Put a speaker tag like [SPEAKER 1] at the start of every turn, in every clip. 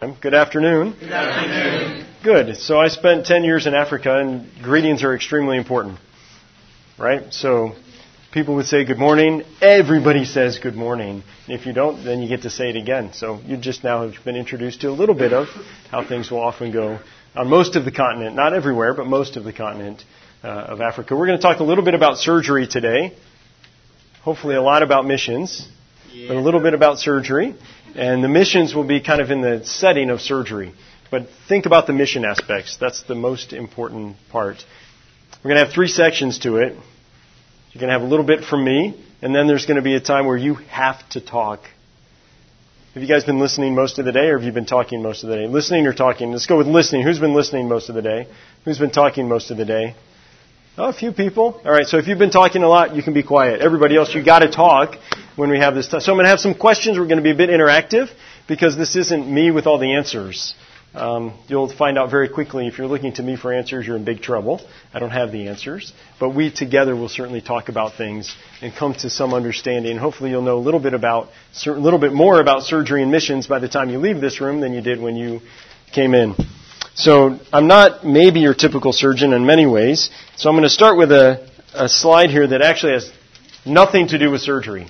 [SPEAKER 1] Good afternoon. Good afternoon. Good. So I spent 10 years in Africa and greetings are extremely important. Right? So people would say good morning. Everybody says good morning. If you don't, then you get to say it again. So you just now have been introduced to a little bit of how things will often go on most of the continent. Not everywhere, but most of the continent uh, of Africa. We're going to talk a little bit about surgery today. Hopefully a lot about missions, but a little bit about surgery. And the missions will be kind of in the setting of surgery. But think about the mission aspects. That's the most important part. We're going to have three sections to it. You're going to have a little bit from me, and then there's going to be a time where you have to talk. Have you guys been listening most of the day, or have you been talking most of the day? Listening or talking? Let's go with listening. Who's been listening most of the day? Who's been talking most of the day? Oh, a few people. All right, so if you've been talking a lot, you can be quiet. Everybody else, you got to talk when we have this. T- so I'm going to have some questions. We're going to be a bit interactive because this isn't me with all the answers. Um, you'll find out very quickly if you're looking to me for answers, you're in big trouble. I don't have the answers, but we together will certainly talk about things and come to some understanding. Hopefully, you'll know a little bit about, a little bit more about surgery and missions by the time you leave this room than you did when you came in. So I'm not maybe your typical surgeon in many ways. So I'm going to start with a, a slide here that actually has nothing to do with surgery.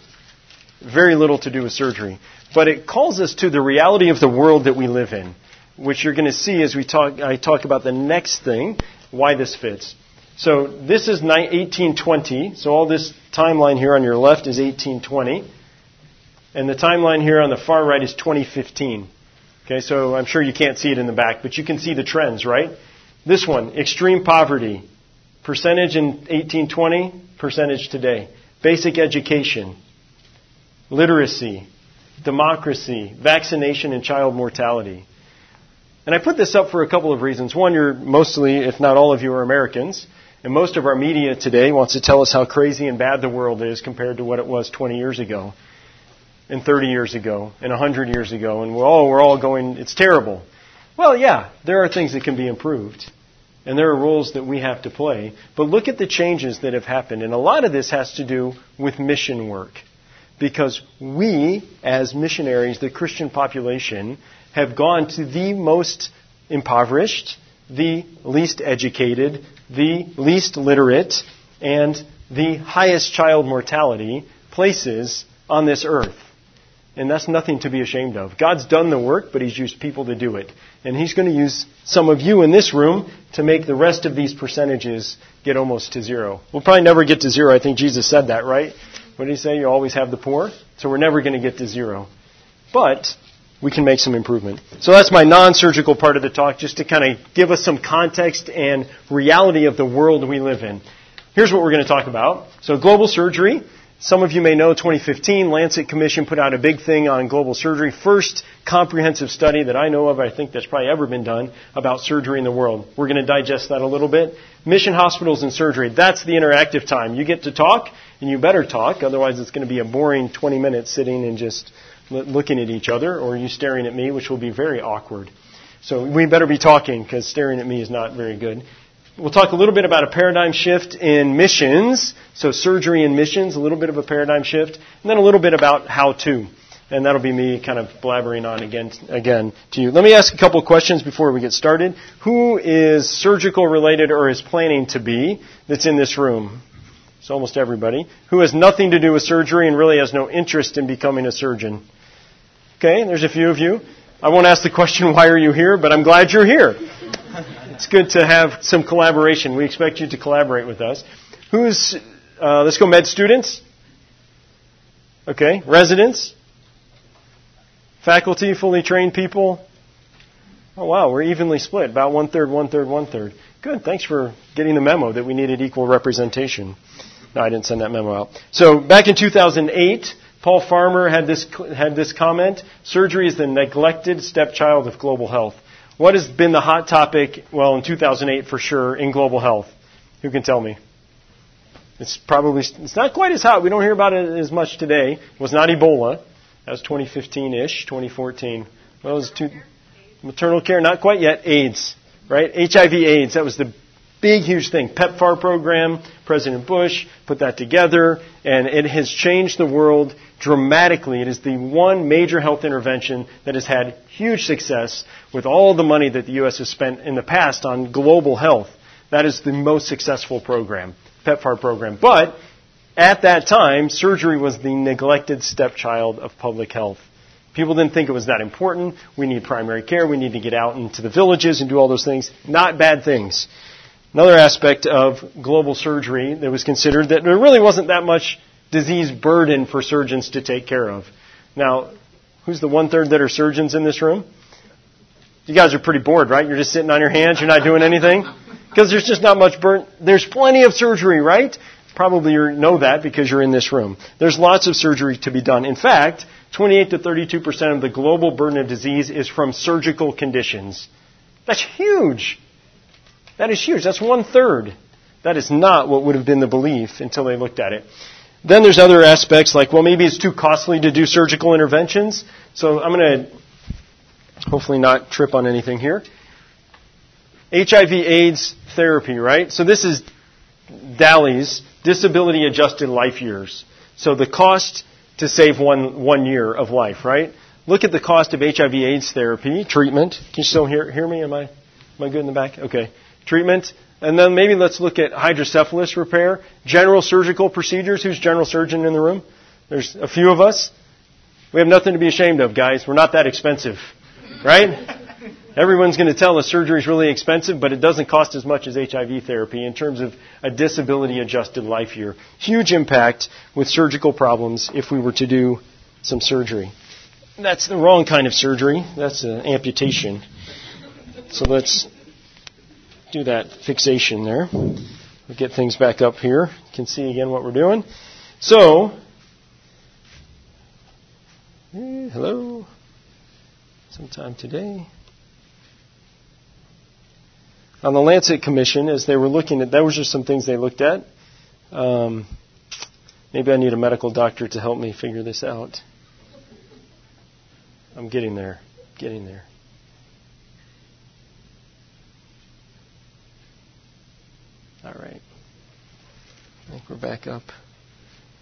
[SPEAKER 1] Very little to do with surgery. But it calls us to the reality of the world that we live in, which you're going to see as we talk, I talk about the next thing, why this fits. So this is 1820. So all this timeline here on your left is 1820. And the timeline here on the far right is 2015. Okay, so I'm sure you can't see it in the back, but you can see the trends, right? This one, extreme poverty. Percentage in 1820, percentage today. Basic education, literacy, democracy, vaccination, and child mortality. And I put this up for a couple of reasons. One, you're mostly, if not all of you, are Americans. And most of our media today wants to tell us how crazy and bad the world is compared to what it was 20 years ago, and 30 years ago, and 100 years ago. And we're all, we're all going, it's terrible. Well, yeah, there are things that can be improved. And there are roles that we have to play. But look at the changes that have happened. And a lot of this has to do with mission work because we, as missionaries, the Christian population, have gone to the most impoverished, the least educated, the least literate, and the highest child mortality places on this earth. And that's nothing to be ashamed of. God's done the work, but He's used people to do it. And He's going to use some of you in this room to make the rest of these percentages get almost to zero. We'll probably never get to zero. I think Jesus said that, right? What did he say? You always have the poor. So we're never going to get to zero. But we can make some improvement. So that's my non-surgical part of the talk, just to kind of give us some context and reality of the world we live in. Here's what we're going to talk about. So global surgery. Some of you may know 2015, Lancet Commission put out a big thing on global surgery. First comprehensive study that I know of, I think that's probably ever been done, about surgery in the world. We're going to digest that a little bit. Mission hospitals and surgery. That's the interactive time. You get to talk, and you better talk, otherwise it's going to be a boring 20 minutes sitting and just looking at each other, or you staring at me, which will be very awkward. So we better be talking, because staring at me is not very good. We'll talk a little bit about a paradigm shift in missions, so surgery and missions, a little bit of a paradigm shift, and then a little bit about how to. And that'll be me kind of blabbering on again, again to you. Let me ask a couple questions before we get started. Who is surgical related or is planning to be that's in this room? It's almost everybody. Who has nothing to do with surgery and really has no interest in becoming a surgeon? Okay, there's a few of you. I won't ask the question, why are you here? But I'm glad you're here. It's good to have some collaboration. We expect you to collaborate with us. Who's, uh, let's go med students. Okay, residents. Faculty, fully trained people. Oh wow, we're evenly split. About one third, one third, one third. Good. Thanks for getting the memo that we needed equal representation. No, I didn't send that memo out. So back in 2008, Paul Farmer had this had this comment: "Surgery is the neglected stepchild of global health." What has been the hot topic, well, in 2008 for sure, in global health? Who can tell me? It's probably, it's not quite as hot. We don't hear about it as much today. It was not Ebola. That was 2015-ish, 2014. Well, was maternal care, not quite yet. AIDS, right? HIV AIDS, that was the Big, huge thing. PEPFAR program, President Bush put that together, and it has changed the world dramatically. It is the one major health intervention that has had huge success with all the money that the U.S. has spent in the past on global health. That is the most successful program, PEPFAR program. But at that time, surgery was the neglected stepchild of public health. People didn't think it was that important. We need primary care. We need to get out into the villages and do all those things. Not bad things. Another aspect of global surgery that was considered that there really wasn't that much disease burden for surgeons to take care of. Now, who's the one third that are surgeons in this room? You guys are pretty bored, right? You're just sitting on your hands, you're not doing anything? Because there's just not much burden. There's plenty of surgery, right? Probably you know that because you're in this room. There's lots of surgery to be done. In fact, 28 to 32 percent of the global burden of disease is from surgical conditions. That's huge. That is huge. That's one third. That is not what would have been the belief until they looked at it. Then there's other aspects like, well, maybe it's too costly to do surgical interventions. So I'm going to hopefully not trip on anything here. HIV AIDS therapy, right? So this is DALY's disability adjusted life years. So the cost to save one, one year of life, right? Look at the cost of HIV AIDS therapy, treatment. Can you still hear, hear me? Am I, am I good in the back? Okay treatment. And then maybe let's look at hydrocephalus repair, general surgical procedures. Who's general surgeon in the room? There's a few of us. We have nothing to be ashamed of, guys. We're not that expensive, right? Everyone's going to tell us surgery is really expensive, but it doesn't cost as much as HIV therapy in terms of a disability adjusted life year. Huge impact with surgical problems if we were to do some surgery. That's the wrong kind of surgery. That's an amputation. So let's do that fixation there. We'll get things back up here. You can see again what we're doing. So, hello, sometime today. On the Lancet Commission, as they were looking at, those are some things they looked at. Um, maybe I need a medical doctor to help me figure this out. I'm getting there, getting there. All right. I think we're back up.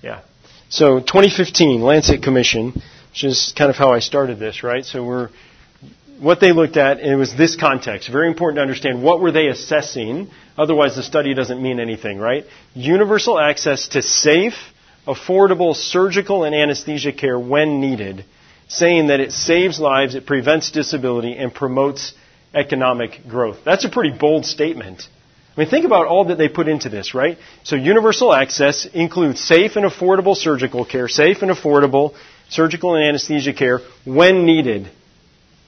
[SPEAKER 1] Yeah. So 2015 Lancet Commission, which is kind of how I started this, right? So we're what they looked at, and it was this context. Very important to understand what were they assessing. Otherwise, the study doesn't mean anything, right? Universal access to safe, affordable surgical and anesthesia care when needed, saying that it saves lives, it prevents disability, and promotes economic growth. That's a pretty bold statement. I mean, think about all that they put into this, right? So universal access includes safe and affordable surgical care, safe and affordable surgical and anesthesia care when needed.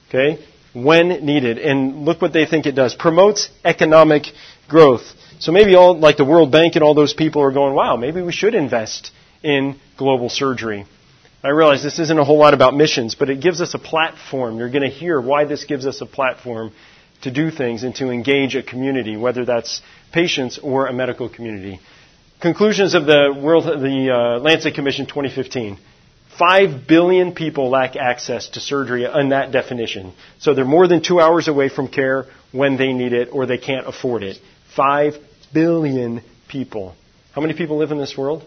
[SPEAKER 1] Okay? When needed. And look what they think it does. Promotes economic growth. So maybe all, like the World Bank and all those people are going, wow, maybe we should invest in global surgery. I realize this isn't a whole lot about missions, but it gives us a platform. You're going to hear why this gives us a platform to do things and to engage a community, whether that's patients or a medical community. Conclusions of the World, the uh, Lancet Commission 2015. Five billion people lack access to surgery in that definition. So they're more than two hours away from care when they need it or they can't afford it. Five billion people. How many people live in this world?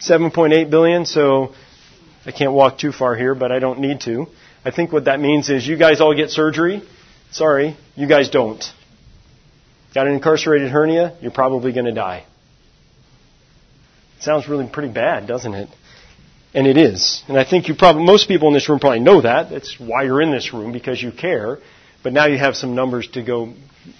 [SPEAKER 1] 7.8 billion, so I can't walk too far here, but I don't need to. I think what that means is you guys all get surgery, Sorry, you guys don't. Got an incarcerated hernia? You're probably going to die. Sounds really pretty bad, doesn't it? And it is. And I think you probably, most people in this room probably know that. That's why you're in this room, because you care. But now you have some numbers to go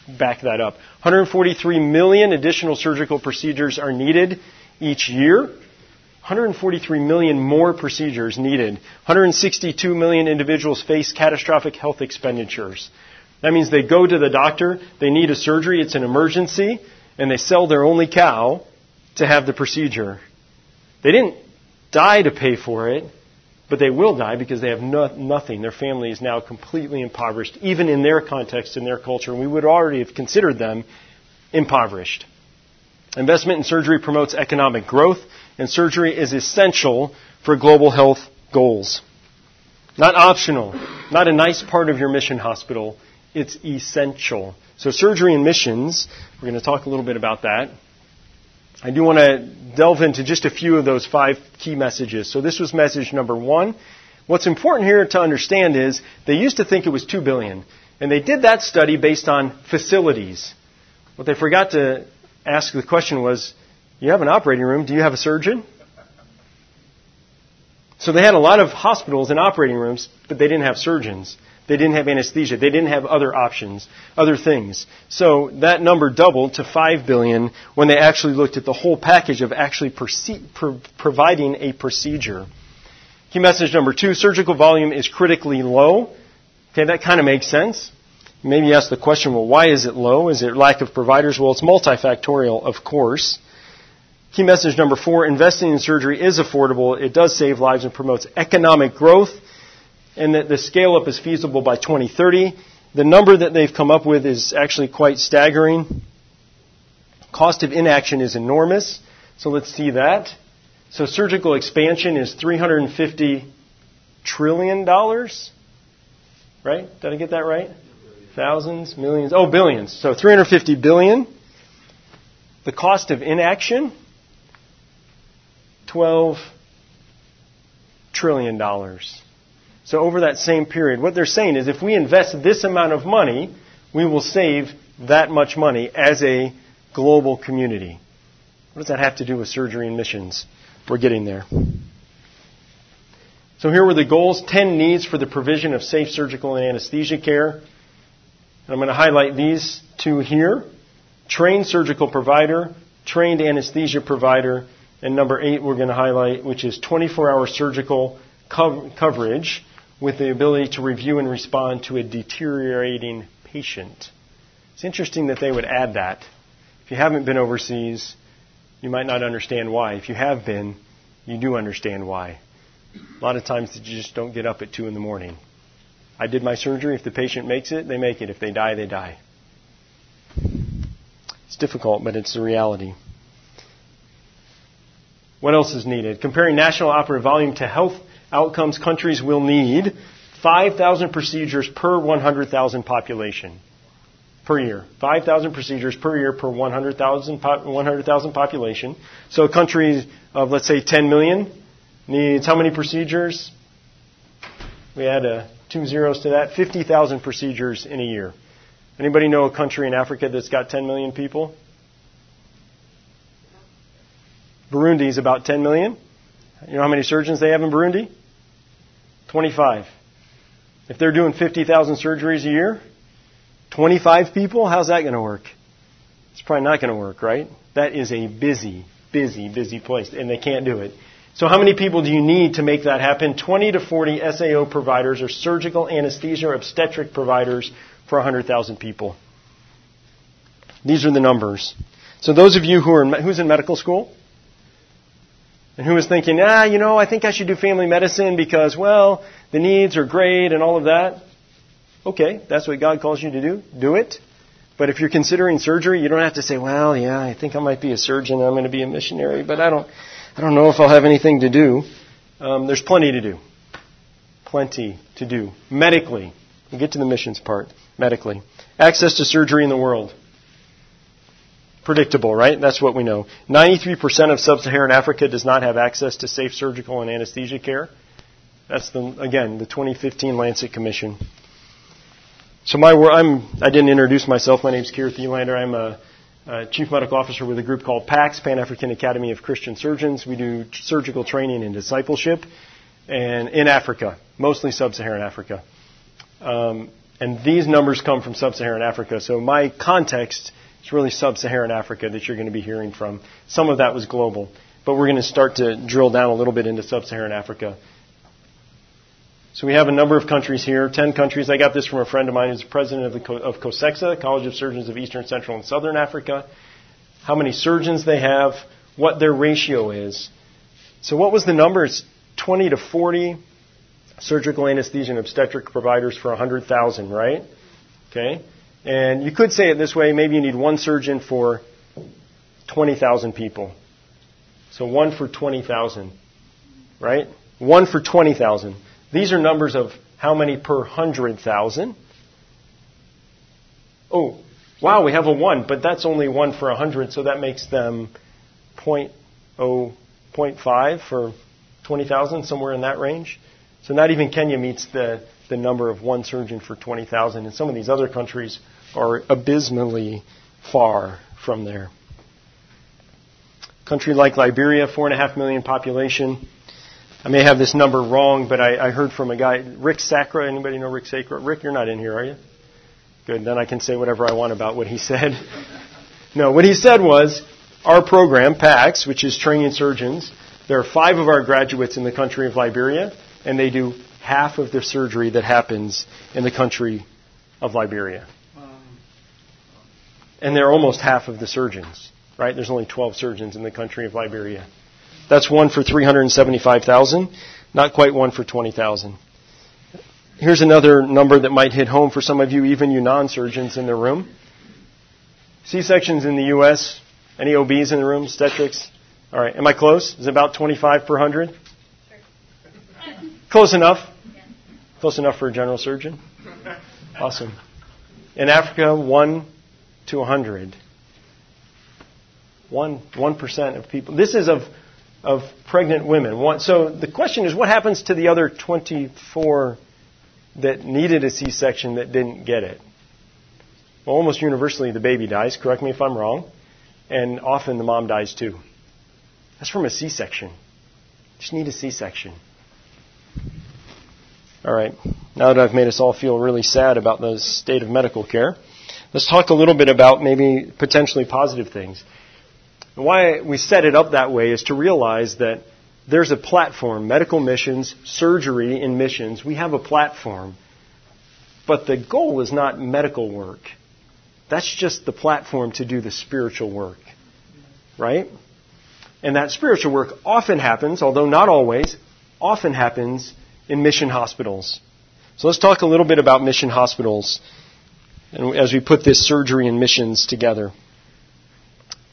[SPEAKER 1] back that up. 143 million additional surgical procedures are needed each year. 143 million more procedures needed. 162 million individuals face catastrophic health expenditures. That means they go to the doctor, they need a surgery, it's an emergency, and they sell their only cow to have the procedure. They didn't die to pay for it, but they will die because they have no, nothing. Their family is now completely impoverished, even in their context, in their culture, and we would already have considered them impoverished. Investment in surgery promotes economic growth, and surgery is essential for global health goals. Not optional, not a nice part of your mission hospital. It's essential. So surgery and missions, we're going to talk a little bit about that. I do want to delve into just a few of those five key messages. So this was message number one. What's important here to understand is they used to think it was two billion. And they did that study based on facilities. What they forgot to ask the question was, you have an operating room, do you have a surgeon? So they had a lot of hospitals and operating rooms, but they didn't have surgeons. They didn't have anesthesia. They didn't have other options, other things. So that number doubled to 5 billion when they actually looked at the whole package of actually perce- pro- providing a procedure. Key message number two, surgical volume is critically low. Okay, that kind of makes sense. Maybe you ask the question, well, why is it low? Is it lack of providers? Well, it's multifactorial, of course. Key message number four, investing in surgery is affordable. It does save lives and promotes economic growth and that the scale up is feasible by 2030. The number that they've come up with is actually quite staggering. Cost of inaction is enormous. So let's see that. So surgical expansion is 350 trillion dollars. Right? Did I get that right? Thousands, millions, oh billions. So 350 billion. The cost of inaction 12 trillion dollars. So over that same period, what they're saying is if we invest this amount of money, we will save that much money as a global community. What does that have to do with surgery and missions? We're getting there. So here were the goals 10 needs for the provision of safe surgical and anesthesia care. And I'm going to highlight these two here trained surgical provider, trained anesthesia provider, and number eight we're going to highlight, which is 24 hour surgical coverage with the ability to review and respond to a deteriorating patient. It's interesting that they would add that. If you haven't been overseas, you might not understand why. If you have been, you do understand why. A lot of times you just don't get up at 2 in the morning. I did my surgery. If the patient makes it, they make it. If they die, they die. It's difficult, but it's the reality. What else is needed? Comparing national operative volume to health outcomes countries will need 5,000 procedures per 100,000 population per year. 5,000 procedures per year per 100,000 100, population. So a country of, let's say, 10 million needs how many procedures? We add two zeros to that. 50,000 procedures in a year. Anybody know a country in Africa that's got 10 million people? Burundi is about 10 million. You know how many surgeons they have in Burundi? 25. If they're doing 50,000 surgeries a year, 25 people, how's that going to work? It's probably not going to work, right? That is a busy, busy, busy place, and they can't do it. So how many people do you need to make that happen? 20 to 40 SAO providers or surgical anesthesia or obstetric providers for 100,000 people. These are the numbers. So those of you who are, in, who's in medical school? And who was thinking, ah, you know, I think I should do family medicine because, well, the needs are great and all of that. Okay, that's what God calls you to do. Do it. But if you're considering surgery, you don't have to say, well, yeah, I think I might be a surgeon. I'm going to be a missionary, but I don't, I don't know if I'll have anything to do. Um, there's plenty to do. Plenty to do. Medically. We'll get to the missions part. Medically. Access to surgery in the world predictable, right? That's what we know. 93% of sub-Saharan Africa does not have access to safe surgical and anesthesia care. That's the, again, the 2015 Lancet Commission. So my I'm, I didn't introduce myself. My name is Keir Thelander. I'm a, a, chief medical officer with a group called PAACS, Pan African Academy of Christian Surgeons. We do surgical training and discipleship, and in Africa, mostly sub-Saharan Africa. Um, and these numbers come from sub-Saharan Africa. So my context it's really sub Saharan Africa that you're going to be hearing from. Some of that was global, but we're going to start to drill down a little bit into sub Saharan Africa. So we have a number of countries here, 10 countries. I got this from a friend of mine who's president of, the, of COSECSA, College of Surgeons of Eastern, Central, and Southern Africa. How many surgeons they have, what their ratio is. So what was the number? It's 20 to 40 surgical anesthesia and obstetric providers for 100,000, right? Okay. And you could say it this way maybe you need one surgeon for 20,000 people. So one for 20,000, right? One for 20,000. These are numbers of how many per 100,000. Oh, wow, we have a 1, but that's only 1 for 100, so that makes them 0.0.5 for 20,000, somewhere in that range. So not even Kenya meets the, the number of one surgeon for 20,000, and some of these other countries are abysmally far from there. Country like Liberia, four and a half million population. I may have this number wrong, but I, I heard from a guy, Rick Sacra. Anybody know Rick Sacra? Rick, you're not in here, are you? Good. Then I can say whatever I want about what he said. no, what he said was our program, PAACS, which is training surgeons. There are five of our graduates in the country of Liberia, and they do half of the surgery that happens in the country of Liberia. And they're almost half of the surgeons, right? There's only 12 surgeons in the country of Liberia. That's one for 375,000, not quite one for 20,000. Here's another number that might hit home for some of you, even you non-surgeons in the room. C-sections in the U.S. Any OBs in the room? Obstetrics? All right. Am I close? Is it about 25 per 100? Close enough. Close enough for a general surgeon. Awesome. In Africa, 1 to 100. 1, 1% of people. This is of, of pregnant women. One, so the question is what happens to the other 24 that needed a C section that didn't get it? Well, almost universally the baby dies, correct me if I'm wrong, and often the mom dies too. That's from a C section. Just need a C section. All right. Now that I've made us all feel really sad about the state of medical care, let's talk a little bit about maybe potentially positive things. Why we set it up that way is to realize that there's a platform, medical missions, surgery in missions. We have a platform. But the goal is not medical work. That's just the platform to do the spiritual work. Right? And that spiritual work often happens, although not always, often happens in mission hospitals. So let's talk a little bit about mission hospitals and as we put this surgery and missions together.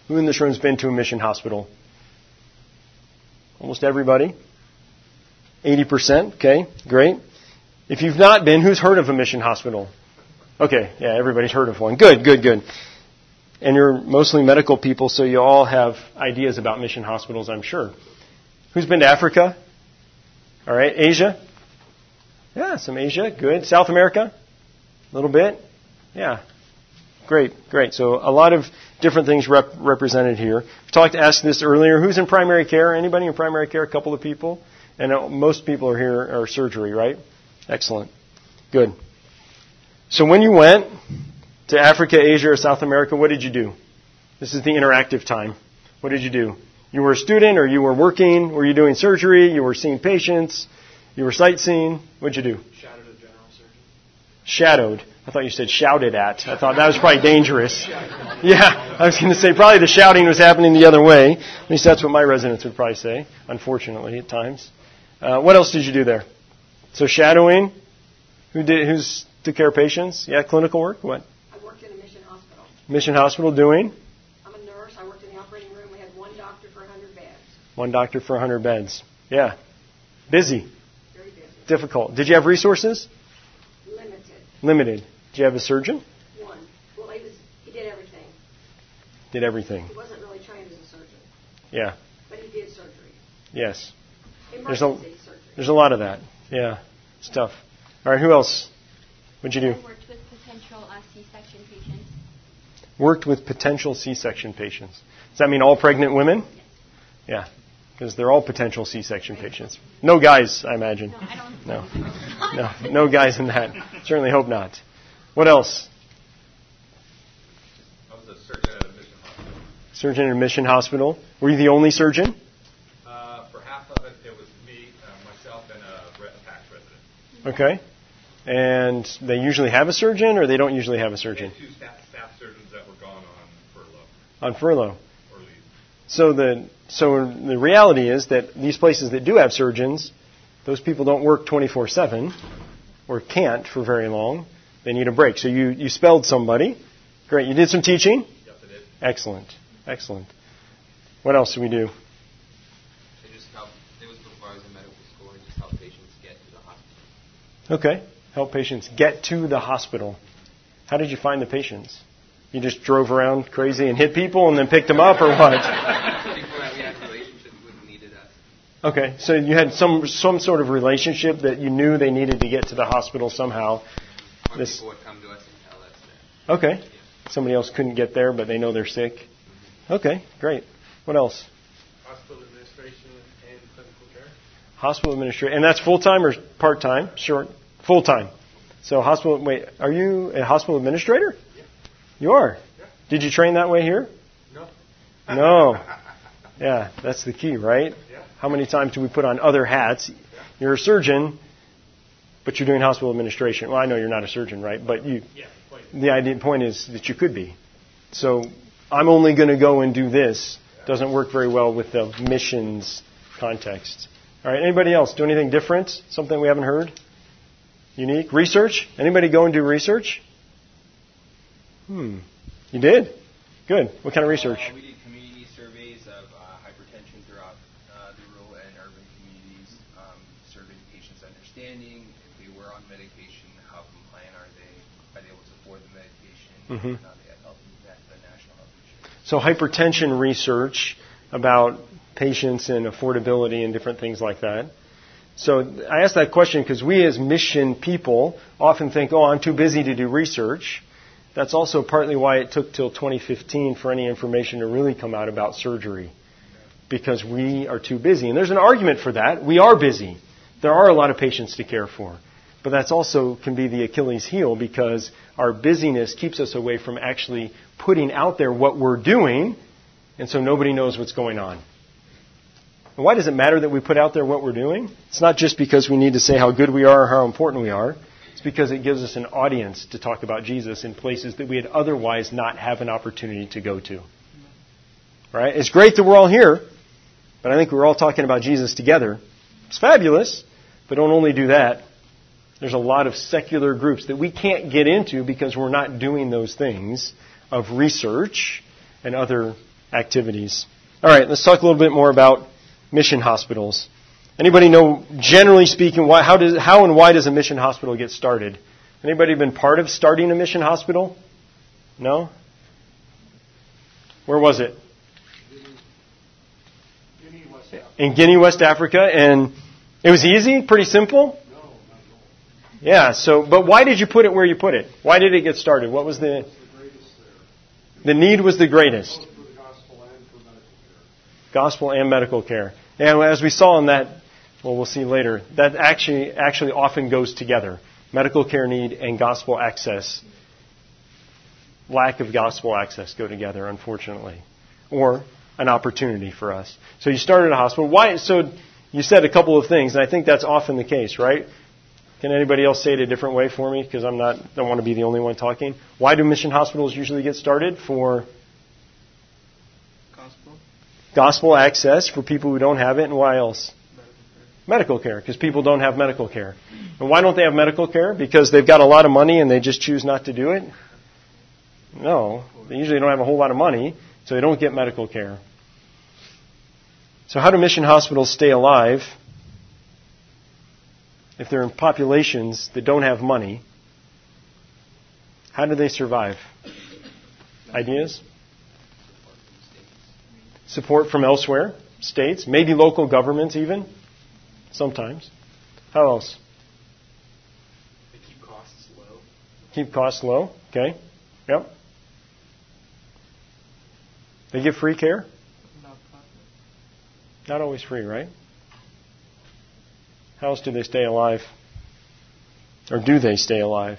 [SPEAKER 1] Who in this room has been to a mission hospital? Almost everybody. 80%. Okay, great. If you've not been, who's heard of a mission hospital? Okay, yeah, everybody's heard of one. Good, good, good. And you're mostly medical people, so you all have ideas about mission hospitals, I'm sure. Who's been to Africa? All right, Asia? Yeah, some Asia. Good. South America? A little bit? Yeah. Great, great. So a lot of different things rep- represented here. We talked, asked this earlier. Who's in primary care? Anybody in primary care? A couple of people. And uh, most people are here are surgery, right? Excellent. Good. So when you went to Africa, Asia, or South America, what did you do? This is the interactive time. What did you do? You were a student or you were working? Were you doing surgery? You were seeing patients? You were sightseeing? What'd you do?
[SPEAKER 2] Shadowed a general surgeon.
[SPEAKER 1] Shadowed. I thought you said shouted at. I thought that was probably dangerous. Yeah, I was going to say probably the shouting was happening the other way. At least that's what my residents would probably say, unfortunately, at times. Uh, what else did you do there? So shadowing. Who did? Who's took care of patients? Yeah, clinical work. What?
[SPEAKER 3] I worked in a mission hospital.
[SPEAKER 1] Mission hospital doing?
[SPEAKER 3] I'm a nurse. I worked in the operating room. We had one doctor for 100 beds.
[SPEAKER 1] One doctor for 100 beds. Yeah. Busy.
[SPEAKER 3] Very busy.
[SPEAKER 1] Difficult. Did you have resources?
[SPEAKER 3] Limited.
[SPEAKER 1] Limited. Did you have a surgeon?
[SPEAKER 3] One. Well, he was. He did everything.
[SPEAKER 1] Did everything.
[SPEAKER 3] He wasn't really trained as a surgeon,
[SPEAKER 1] Yeah.
[SPEAKER 3] but he did surgery.
[SPEAKER 1] Yes. There's a-
[SPEAKER 3] surgery.
[SPEAKER 1] There's a lot of that. Yeah. It's tough. All right. Who else? What'd you do?
[SPEAKER 4] I worked with potential uh, C-section patients.
[SPEAKER 1] Worked with potential C-section patients. Does that mean all pregnant women? Yeah. Because they're all potential C-section patients. No guys, I imagine.
[SPEAKER 4] No,
[SPEAKER 1] No. No, no guys in that. Certainly hope not. What else?
[SPEAKER 2] I was a surgeon at a mission hospital.
[SPEAKER 1] Surgeon in a mission hospital. Were you the only surgeon?
[SPEAKER 2] Uh, for half of it, it was me, uh, myself, and a, re- a PAACS resident.
[SPEAKER 1] Okay. And they usually have a surgeon, or they don't usually have a
[SPEAKER 2] We
[SPEAKER 1] surgeon?
[SPEAKER 2] had two staff, staff surgeons that were gone on furlough
[SPEAKER 1] On furlough. So the so the reality is that these places that do have surgeons, those people don't work 24/7 or can't for very long. They need a break. So you you spelled somebody. Great. You did some teaching.
[SPEAKER 2] Yes, I did.
[SPEAKER 1] Excellent. Excellent. What else do we do?
[SPEAKER 5] They just help. It was before I was in medical school. They just help patients get to the hospital.
[SPEAKER 1] Okay. Help patients get to the hospital. How did you find the patients? You just drove around crazy and hit people and then picked them up, or what?
[SPEAKER 5] People that we had relationships with needed us.
[SPEAKER 1] Okay, so you had some some sort of relationship that you knew they needed to get to the hospital somehow.
[SPEAKER 5] Or
[SPEAKER 1] This-
[SPEAKER 5] people would come to us and tell us that.
[SPEAKER 1] Okay, somebody else couldn't get there, but they know they're sick. Mm-hmm. Okay, great. What else?
[SPEAKER 6] Hospital administration and clinical care.
[SPEAKER 1] Hospital administration, and that's full time or part time? Short, full time. So hospital. Wait, are you a hospital administrator? You are.
[SPEAKER 6] Yeah.
[SPEAKER 1] Did you train that way here?
[SPEAKER 6] No.
[SPEAKER 1] No. Yeah, that's the key, right?
[SPEAKER 6] Yeah.
[SPEAKER 1] How many times do we put on other hats? You're a surgeon, but you're doing hospital administration. Well, I know you're not a surgeon, right? But you,
[SPEAKER 6] Yeah,
[SPEAKER 1] the idea point is that you could be. So I'm only going to go and do this doesn't work very well with the missions context. All right, anybody else do anything different? Something we haven't heard? Unique research? Anybody go and do research? Hmm. You did? Good. What kind of research?
[SPEAKER 5] Uh, we did community surveys of uh, hypertension throughout uh, the rural and urban communities, um, surveying patients' understanding. If they were on medication, how compliant are they? Are they able to afford the medication?
[SPEAKER 1] Mhm.
[SPEAKER 5] And they at health, the national health?
[SPEAKER 1] So hypertension research about patients and affordability and different things like that. So I asked that question because we as mission people often think, oh, I'm too busy to do research. That's also partly why it took till 2015 for any information to really come out about surgery. Because we are too busy. And there's an argument for that. We are busy. There are a lot of patients to care for. But that's also can be the Achilles heel because our busyness keeps us away from actually putting out there what we're doing, and so nobody knows what's going on. And why does it matter that we put out there what we're doing? It's not just because we need to say how good we are or how important we are. It's because it gives us an audience to talk about Jesus in places that we'd otherwise not have an opportunity to go to. Right? It's great that we're all here, but I think we're all talking about Jesus together. It's fabulous, but don't only do that. There's a lot of secular groups that we can't get into because we're not doing those things of research and other activities. All right, let's talk a little bit more about mission hospitals. Anybody know, generally speaking, why, how, does, how and why does a mission hospital get started? Anybody been part of starting a mission hospital? No? Where was it?
[SPEAKER 6] Guinea, West
[SPEAKER 1] In Guinea, West Africa, and it was easy, pretty simple.
[SPEAKER 6] No, not at all.
[SPEAKER 1] Yeah. So, but why did you put it where you put it? Why did it get started? What was the
[SPEAKER 6] It's the greatest
[SPEAKER 1] the need was the greatest?
[SPEAKER 6] Both for the gospel and medical care.
[SPEAKER 1] Gospel and medical care. And as we saw in that, well, we'll see later. That actually actually often goes together. Medical care need and gospel access. Lack of gospel access go together, unfortunately, or an opportunity for us. So you started a hospital. Why? So you said a couple of things, and I think that's often the case, right? Can anybody else say it a different way for me? Because I'm not, don't want to be the only one talking. Why do mission hospitals usually get started? For
[SPEAKER 5] Gospel?
[SPEAKER 1] gospel access for people who don't have it, and why else? Medical care, because people don't have medical care. And why don't they have medical care? Because they've got a lot of money and they just choose not to do it? No, they usually don't have a whole lot of money, so they don't get medical care. So, how do mission hospitals stay alive if they're in populations that don't have money? How do they survive? Ideas? Support from elsewhere, states, maybe local governments even, sometimes. How else?
[SPEAKER 6] They keep costs low.
[SPEAKER 1] Keep costs low, okay? Yep. They give free care? Not always free, right? How else do they stay alive? Or do they stay alive?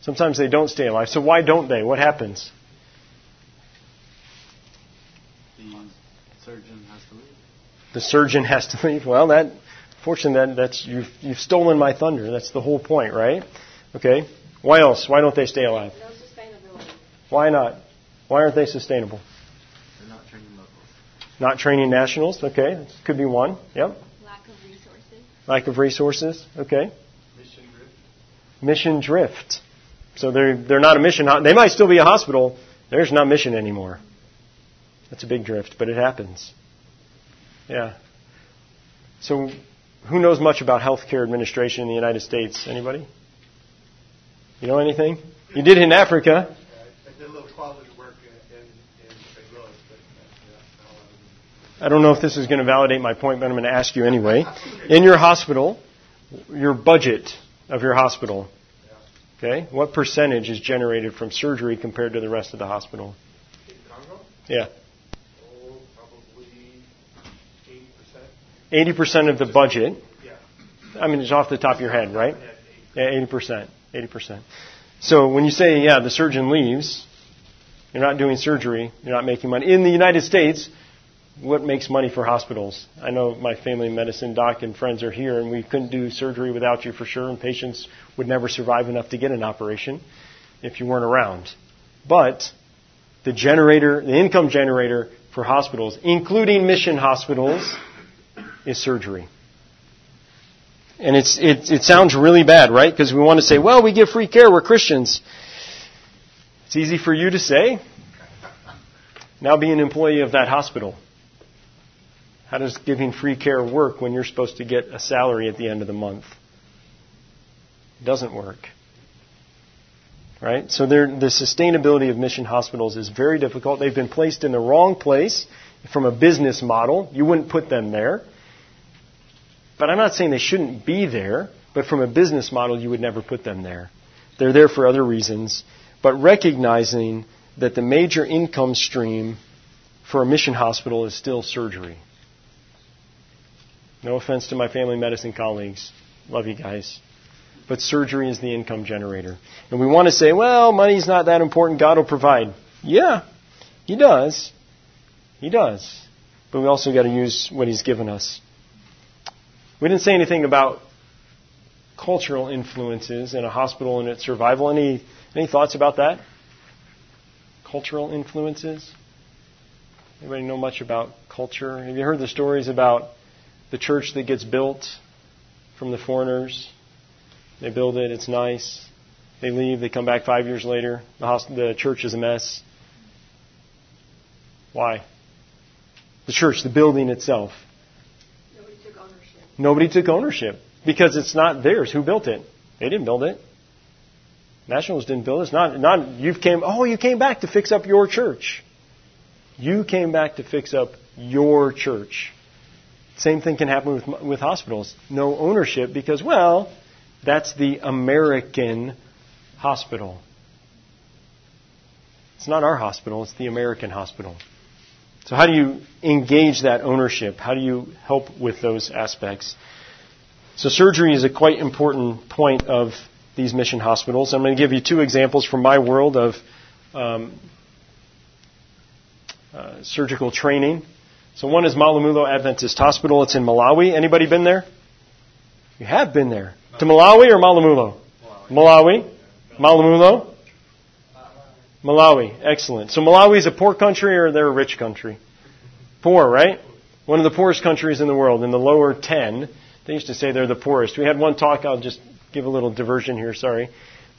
[SPEAKER 1] Sometimes they don't stay alive. So why don't they? What happens?
[SPEAKER 7] The surgeon has to leave.
[SPEAKER 1] The surgeon has to leave. Well, that, fortunately, that, that's you've, you've stolen my thunder. That's the whole point, right? Okay. Why else? Why don't they stay alive?
[SPEAKER 3] No sustainability.
[SPEAKER 1] Why not? Why aren't they sustainable?
[SPEAKER 7] They're not training locals.
[SPEAKER 1] Not training nationals. Okay, that could be one. Yep.
[SPEAKER 4] Lack of resources.
[SPEAKER 1] Lack of resources. Okay.
[SPEAKER 6] Mission drift.
[SPEAKER 1] Mission drift. So they're they're not a mission. They might still be a hospital. There's not mission anymore. That's a big drift, but it happens. Yeah. So, who knows much about healthcare administration in the United States? Anybody? You know anything? You did in Africa.
[SPEAKER 6] I did a little quality work in, in St. Louis, but uh, yeah, now I'm
[SPEAKER 1] I don't know if this is going to validate my point, but I'm going to ask you anyway. In your hospital, your budget of your hospital, okay, what percentage is generated from surgery compared to the rest of the hospital?
[SPEAKER 6] in Congo.
[SPEAKER 1] Yeah.
[SPEAKER 6] Oh, probably eighty percent.
[SPEAKER 1] 80% of the budget, I mean, it's off the top of your head, right?
[SPEAKER 6] Yeah,
[SPEAKER 1] 80%. 80%. So when you say, yeah, the surgeon leaves, you're not doing surgery, you're not making money. In the United States, what makes money for hospitals? I know my family medicine doc and friends are here, and we couldn't do surgery without you for sure, and patients would never survive enough to get an operation if you weren't around. But the generator, the income generator for hospitals, including mission hospitals, is surgery. And it's, it, it sounds really bad, right? Because we want to say, well, we give free care, we're Christians. It's easy for you to say. Now be an employee of that hospital. How does giving free care work when you're supposed to get a salary at the end of the month? It doesn't work. Right? So the sustainability of mission hospitals is very difficult. They've been placed in the wrong place from a business model. You wouldn't put them there. But I'm not saying they shouldn't be there, but from a business model, you would never put them there. They're there for other reasons. But recognizing that the major income stream for a mission hospital is still surgery. No offense to my family medicine colleagues. Love you guys. But surgery is the income generator. And we want to say, well, money's not that important. God will provide. Yeah, He does. He does. But we also got to use what He's given us. We didn't say anything about cultural influences in a hospital and its survival. Any, any thoughts about that? Cultural influences? Anybody know much about culture? Have you heard the stories about the church that gets built from the foreigners? They build it, it's nice. They leave, they come back five years later. The, the church is a mess. Why? The church, the building itself.
[SPEAKER 3] Nobody took ownership.
[SPEAKER 1] Because it's not theirs. Who built it? They didn't build it. Nationals didn't build it. It's not, not you came. Oh, you came back to fix up your church. You came back to fix up your church. Same thing can happen with with hospitals. No ownership because well, that's the American hospital. It's not our hospital. It's the American hospital. So how do you engage that ownership? How do you help with those aspects? So surgery is a quite important point of these mission hospitals. I'm going to give you two examples from my world of um, uh, surgical training. So one is Malamulo Adventist Hospital. It's in Malawi. Anybody been there? You have been there. To Malawi or Malamulo? Malawi. Malamulo? Malawi. Excellent. So Malawi is a poor country or they're a rich country? Poor, right? One of the poorest countries in the world, in the lower 10. They used to say they're the poorest. We had one talk, I'll just give a little diversion here, sorry.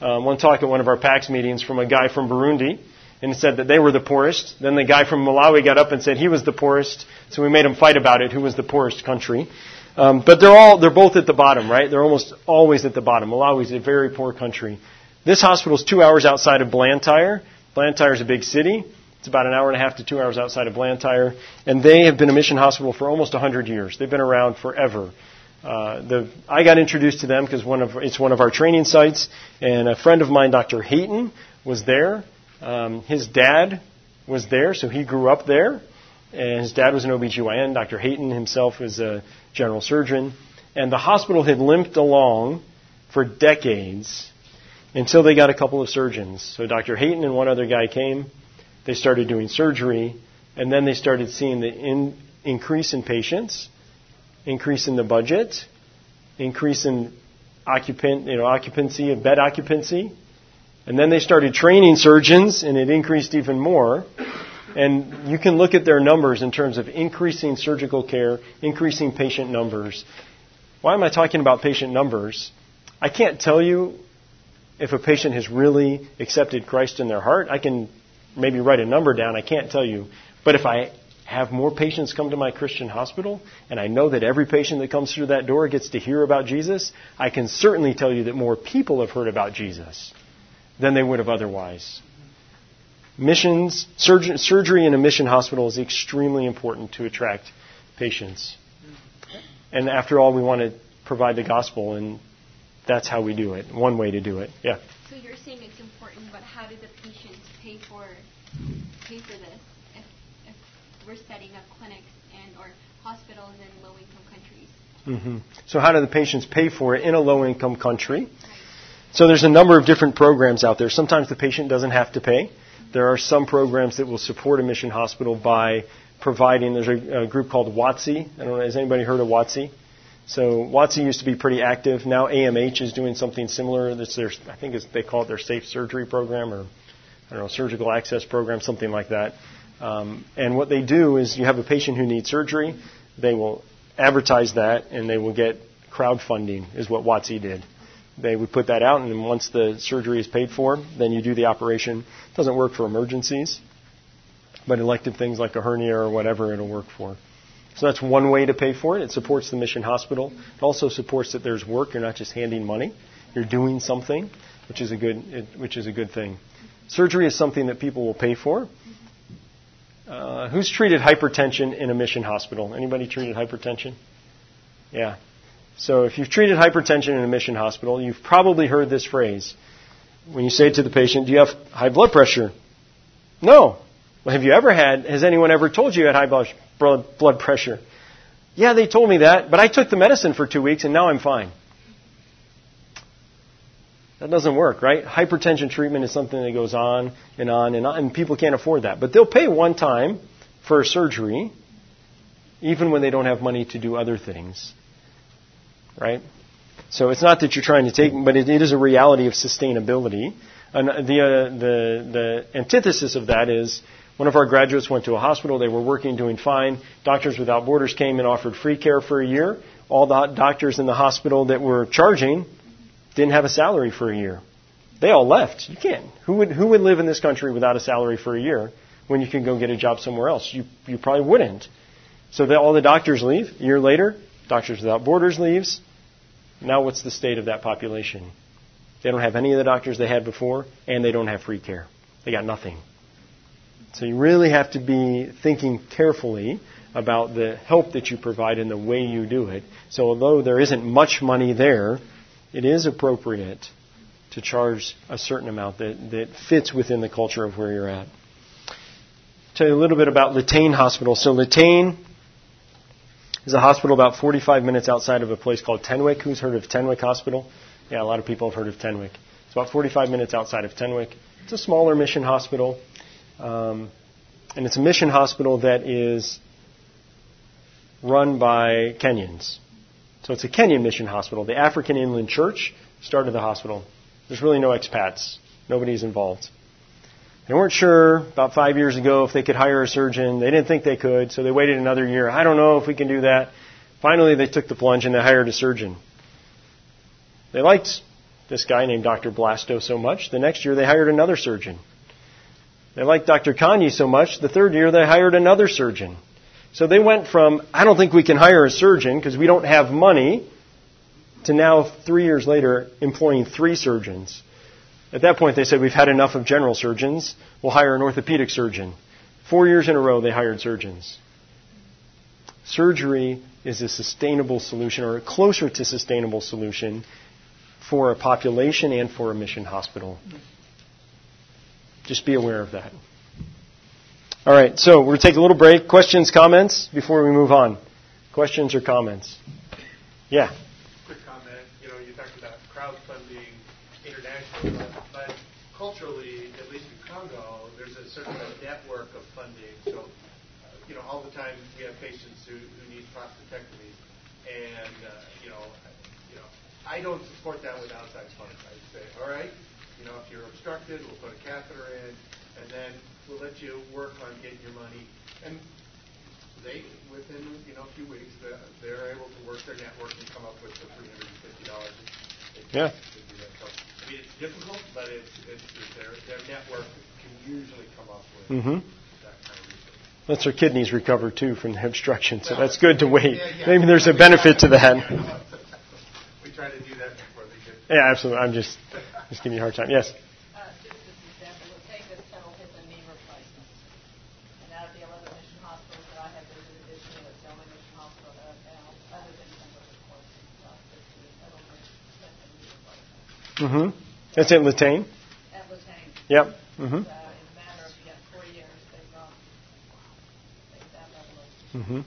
[SPEAKER 1] Um, one talk at one of our PAACS meetings from a guy from Burundi, and said that they were the poorest. Then the guy from Malawi got up and said he was the poorest, so we made him fight about it, who was the poorest country. Um, but they're all, they're both at the bottom, right? They're almost always at the bottom. Malawi is a very poor country. This hospital is two hours outside of Blantyre. Blantyre is a big city. It's about an hour and a half to two hours outside of Blantyre. And they have been a mission hospital for almost 100 years. They've been around forever. Uh, the, I got introduced to them because it's one of our training sites, and a friend of mine, Dr. Hayton, was there. Um, his dad was there, so he grew up there. And his dad was an OBGYN. Dr. Hayton himself was a general surgeon. And the hospital had limped along for decades until they got a couple of surgeons. So Dr. Hayton and one other guy came. They started doing surgery, and then they started seeing the in, increase in patients, increase in the budget, increase in occupant, you know, occupancy of bed occupancy. And then they started training surgeons, and it increased even more. And you can look at their numbers in terms of increasing surgical care, increasing patient numbers. Why am I talking about patient numbers? I can't tell you if a patient has really accepted Christ in their heart. I can maybe write a number down. I can't tell you. But if I have more patients come to my Christian hospital, and I know that every patient that comes through that door gets to hear about Jesus, I can certainly tell you that more people have heard about Jesus. than they would have otherwise. Missions, surg- surgery in a mission hospital is extremely important to attract patients. And after all, we want to provide the gospel, and that's how we do it. One way to do it. Yeah.
[SPEAKER 4] So you're saying it's important, but how do the patients pay for pay for this if, if we're setting up clinics and or hospitals in low-income countries?
[SPEAKER 1] Mm-hmm. So, how do the patients pay for it in a low income country? So, there's a number of different programs out there. Sometimes the patient doesn't have to pay. There are some programs that will support a mission hospital by providing. There's a, a group called WOTC. I don't know. Has anybody heard of WOTC? So Watsi used to be pretty active. Now AMH is doing something similar. That's their, I think they call it their safe surgery program or I don't know, surgical access program, something like that. Um, and what they do is you have a patient who needs surgery. They will advertise that and they will get crowdfunding is what Watsi did. They would put that out and once the surgery is paid for, then you do the operation. It doesn't work for emergencies, but elective things like a hernia or whatever it'll work for. So that's one way to pay for it. It supports the mission hospital. It also supports that there's work. You're not just handing money. You're doing something, which is a good, which is a good thing. Surgery is something that people will pay for. Uh, who's treated hypertension in a mission hospital? Anybody treated hypertension? Yeah. So if you've treated hypertension in a mission hospital, you've probably heard this phrase. When you say to the patient, do you have high blood pressure? No. Well, have you ever had, has anyone ever told you you had high blood pressure. Yeah, they told me that, but I took the medicine for two weeks and now I'm fine. That doesn't work, right? Hypertension treatment is something that goes on and on and on, and people can't afford that. But they'll pay one time for a surgery, even when they don't have money to do other things, right? So it's not that you're trying to take, but it, it is a reality of sustainability. And the, uh, the, the antithesis of that is one of our graduates went to a hospital. They were working, doing fine. Doctors Without Borders came and offered free care for a year. All the doctors in the hospital that were charging didn't have a salary for a year. They all left. You can't. Who would, who would live in this country without a salary for a year when you can go get a job somewhere else? You, you probably wouldn't. So all the doctors leave. A year later, Doctors Without Borders leaves. Now what's the state of that population? They don't have any of the doctors they had before, and they don't have free care. They got nothing. So you really have to be thinking carefully about the help that you provide and the way you do it. So although there isn't much money there, it is appropriate to charge a certain amount that, that fits within the culture of where you're at. Tell you a little bit about Litein Hospital. So Litein is a hospital about 45 minutes outside of a place called Tenwek. Who's heard of Tenwek Hospital? Yeah, a lot of people have heard of Tenwek. It's about 45 minutes outside of Tenwek. It's a smaller mission hospital. Um, and it's a mission hospital that is run by Kenyans. So it's a Kenyan mission hospital. The African Inland Church started the hospital. There's really no expats. Nobody's involved. They weren't sure about five years ago if they could hire a surgeon. They didn't think they could, so they waited another year. I don't know if we can do that. Finally, they took the plunge and they hired a surgeon. They liked this guy named Dr. Blasto so much. The next year, they hired another surgeon. They liked Dr. Kanye so much, the third year they hired another surgeon. So they went from, I don't think we can hire a surgeon because we don't have money, to now, three years later, employing three surgeons. At that point, they said, We've had enough of general surgeons. We'll hire an orthopedic surgeon. Four years in a row, they hired surgeons. Surgery is a sustainable solution, or a closer to sustainable solution, for a population and for a mission hospital. Just be aware of that. All right, so we're going to take a little break. Questions, comments before we move on? Questions or comments? Yeah.
[SPEAKER 6] Quick comment. You know, you talked about crowdfunding internationally, but, culturally, at least in Congo, there's a certain network of funding. So, uh, you know, all the time we have patients who, who need prostatectomy, and uh, you know, you know, I don't support that with outside funds. I say, all right, you know, if you're obstructed, we'll put a catheter in, and then we'll let you work on getting your money. And they, within you know a few weeks, they're, they're able to work their network and come up with the three hundred and fifty dollars.
[SPEAKER 1] Yeah.
[SPEAKER 6] So, I mean, it's difficult, but it's, it's their their network can usually come up with
[SPEAKER 1] Mm-hmm.
[SPEAKER 6] that kind of research.
[SPEAKER 1] Lets our kidneys recover too from the obstruction, so
[SPEAKER 6] Well,
[SPEAKER 1] that's good to wait.
[SPEAKER 6] yeah, yeah.
[SPEAKER 1] Maybe there's a benefit to that.
[SPEAKER 6] we try to do that before they get.
[SPEAKER 1] Yeah, absolutely. I'm just just give me a hard time. Yes. Mm-hmm. That's at Litein?
[SPEAKER 8] At Litein.
[SPEAKER 1] Yep. Mm-hmm. Mm-hmm.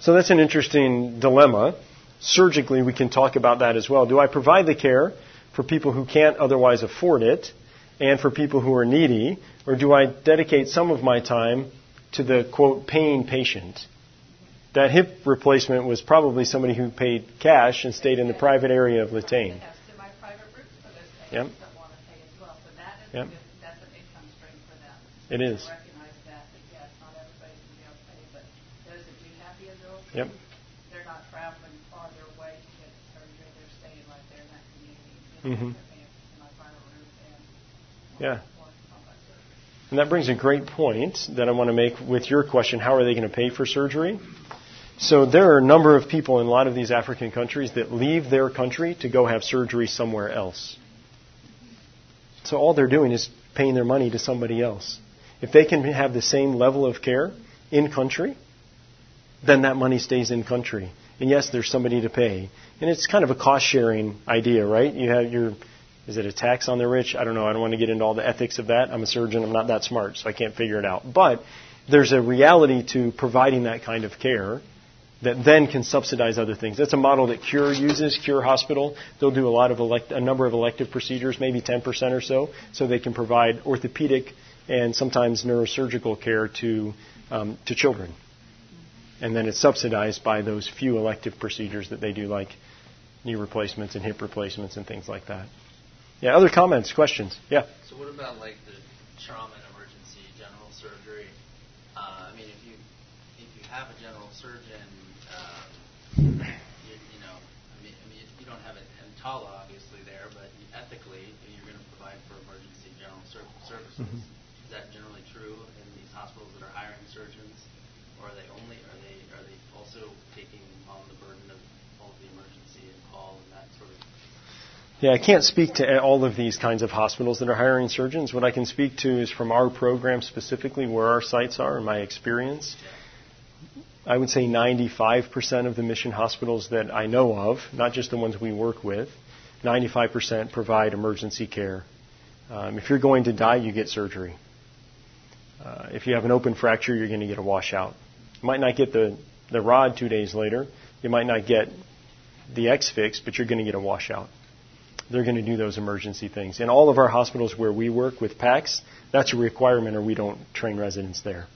[SPEAKER 1] So that's an interesting dilemma. Surgically, we can talk about that as well. Do I provide the care? For people who can't otherwise afford it and for people who are needy, or do I dedicate some of my time to the quote paying patient? That hip replacement was probably somebody who paid cash and stayed in the private area of Litein.
[SPEAKER 8] have semi-private routes for those
[SPEAKER 1] Yep.
[SPEAKER 8] patients that want to and
[SPEAKER 1] Yeah. And that brings a great point that I want to make with your question how are they going to pay for surgery? So there are a number of people in a lot of these African countries that leave their country to go have surgery somewhere else. So all they're doing is paying their money to somebody else. If they can have the same level of care in country, then that money stays in country. And yes, there's somebody to pay. And it's kind of a cost sharing idea, right? You have your is it a tax on the rich? I don't know. I don't want to get into all the ethics of that. I'm a surgeon. I'm not that smart, so I can't figure it out. But there's a reality to providing that kind of care that then can subsidize other things. That's a model that Cure uses, Cure Hospital. They'll do a lot of elect, a number of elective procedures, maybe 10% or so, so they can provide orthopedic and sometimes neurosurgical care to um, to children. And then it's subsidized by those few elective procedures that they do, like knee replacements and hip replacements and things like that. Yeah, other comments, questions? Yeah.
[SPEAKER 9] So what about like the trauma and emergency general surgery? Uh, I mean, if you if you have a general surgeon, um, you, you know, I mean, I mean, you don't have an EMTALA obviously there, but ethically you're going to provide for emergency general ser- services.
[SPEAKER 1] Mhm.
[SPEAKER 9] Is that generally true in these hospitals that are hiring surgeons, or are they only are they are they also taking on the burden of all of the emergency and call and that sort of
[SPEAKER 1] Yeah, I can't speak to all of these kinds of hospitals that are hiring surgeons. What I can speak to is from our program specifically where our sites are in my experience. I would say 95% of the mission hospitals that I know of, not just the ones we work with, 95% provide emergency care. Um, if you're going to die, you get surgery. Uh, if you have an open fracture, you're going to get a washout. You might not get the, the rod two days later. You might not get the X fix, but you're going to get a washout they're going to do those emergency things. In all of our hospitals where we work with PAACS, that's a requirement or we don't train residents there.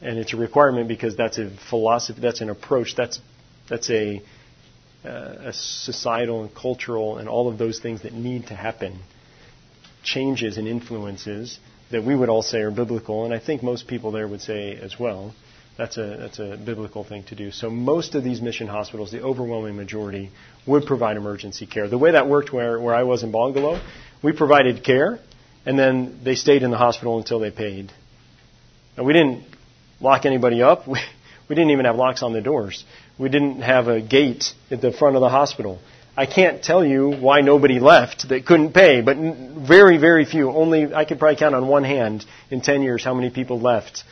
[SPEAKER 1] And it's a requirement because that's a philosophy, that's an approach, that's, that's a, uh, a societal and cultural and all of those things that need to happen. Changes and influences that we would all say are biblical, and I think most people there would say as well. That's a, that's a biblical thing to do. So most of these mission hospitals, the overwhelming majority, would provide emergency care. The way that worked where, where I was in Bongolo, we provided care, and then they stayed in the hospital until they paid. And we didn't lock anybody up. We, we didn't even have locks on the doors. We didn't have a gate at the front of the hospital. I can't tell you why nobody left that couldn't pay, but very, very few. Only I could probably count on one hand in 10 years how many people left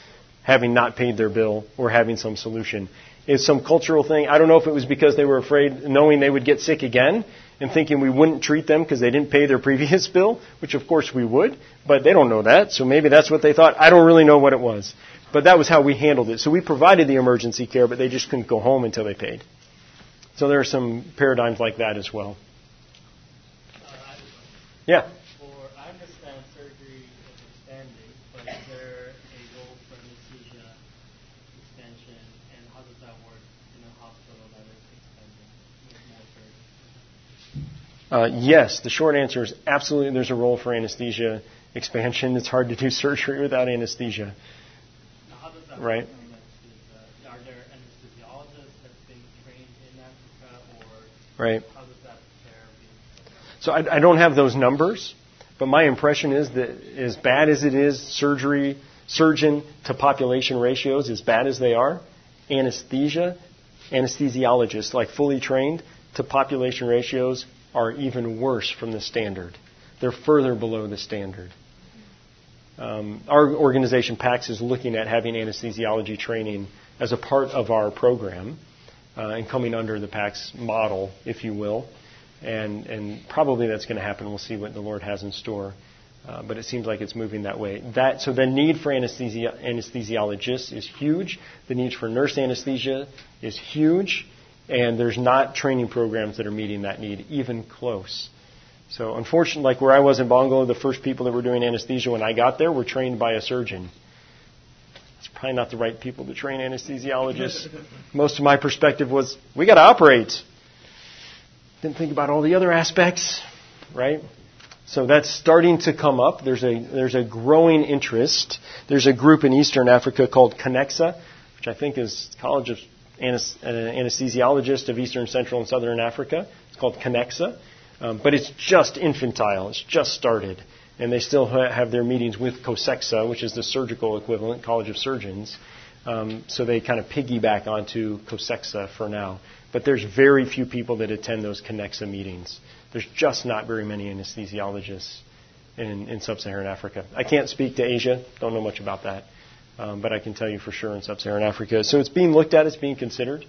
[SPEAKER 1] having not paid their bill or having some solution. It's some cultural thing. I don't know if it was because they were afraid, knowing they would get sick again, and thinking we wouldn't treat them because they didn't pay their previous bill, which of course we would, but they don't know that, so maybe that's what they thought. I don't really know what it was. But that was how we handled it. So we provided the emergency care, but they just couldn't go home until they paid. So there are some paradigms like that as well. Yeah.
[SPEAKER 10] For I understand surgery is expanding, but is there a role for anesthesia expansion, and how does that work in a hospital that is expanding with more surgery?
[SPEAKER 1] Uh, yes, the short answer is absolutely there's a role for anesthesia expansion. It's hard to do surgery without anesthesia.
[SPEAKER 10] How does that
[SPEAKER 1] Right.
[SPEAKER 10] work in anesthesia? Are there anesthesiologists that's being trained in Africa, or
[SPEAKER 1] Right.
[SPEAKER 10] how does that care?
[SPEAKER 1] So I, I don't have those numbers, but my impression is that as bad as it is, surgery, surgeon to population ratios, as bad as they are, anesthesia, anesthesiologists, like fully trained, to population ratios are even worse from the standard. They're further below the standard. Um, our organization, PAACS, is looking at having anesthesiology training as a part of our program uh, and coming under the PAACS model, if you will. And, and probably that's going to happen. We'll see what the Lord has in store. Uh, but it seems like it's moving that way. That, so the need for anesthesia, anesthesiologists is huge. The need for nurse anesthesia is huge. And there's not training programs that are meeting that need, even close. So unfortunately, like where I was in Bangor, the first people that were doing anesthesia when I got there were trained by a surgeon. It's probably not the right people to train anesthesiologists. Most of my perspective was, we got to operate. Didn't think about all the other aspects, right? So that's starting to come up. There's a, there's a growing interest. There's a group in Eastern Africa called CANECSA, which I think is College of Anesthesiologists of Eastern, Central, and Southern Africa. It's called CANECSA. Um, but it's just infantile. It's just started. And they still ha- have their meetings with COSECSA, which is the surgical equivalent, College of Surgeons. Um, so they kind of piggyback onto COSECSA for now. But there's very few people that attend those CANECSA meetings. There's just not very many anesthesiologists in, in sub-Saharan Africa. I can't speak to Asia. Don't know much about that. Um, but I can tell you for sure in sub-Saharan Africa. So it's being looked at. It's being considered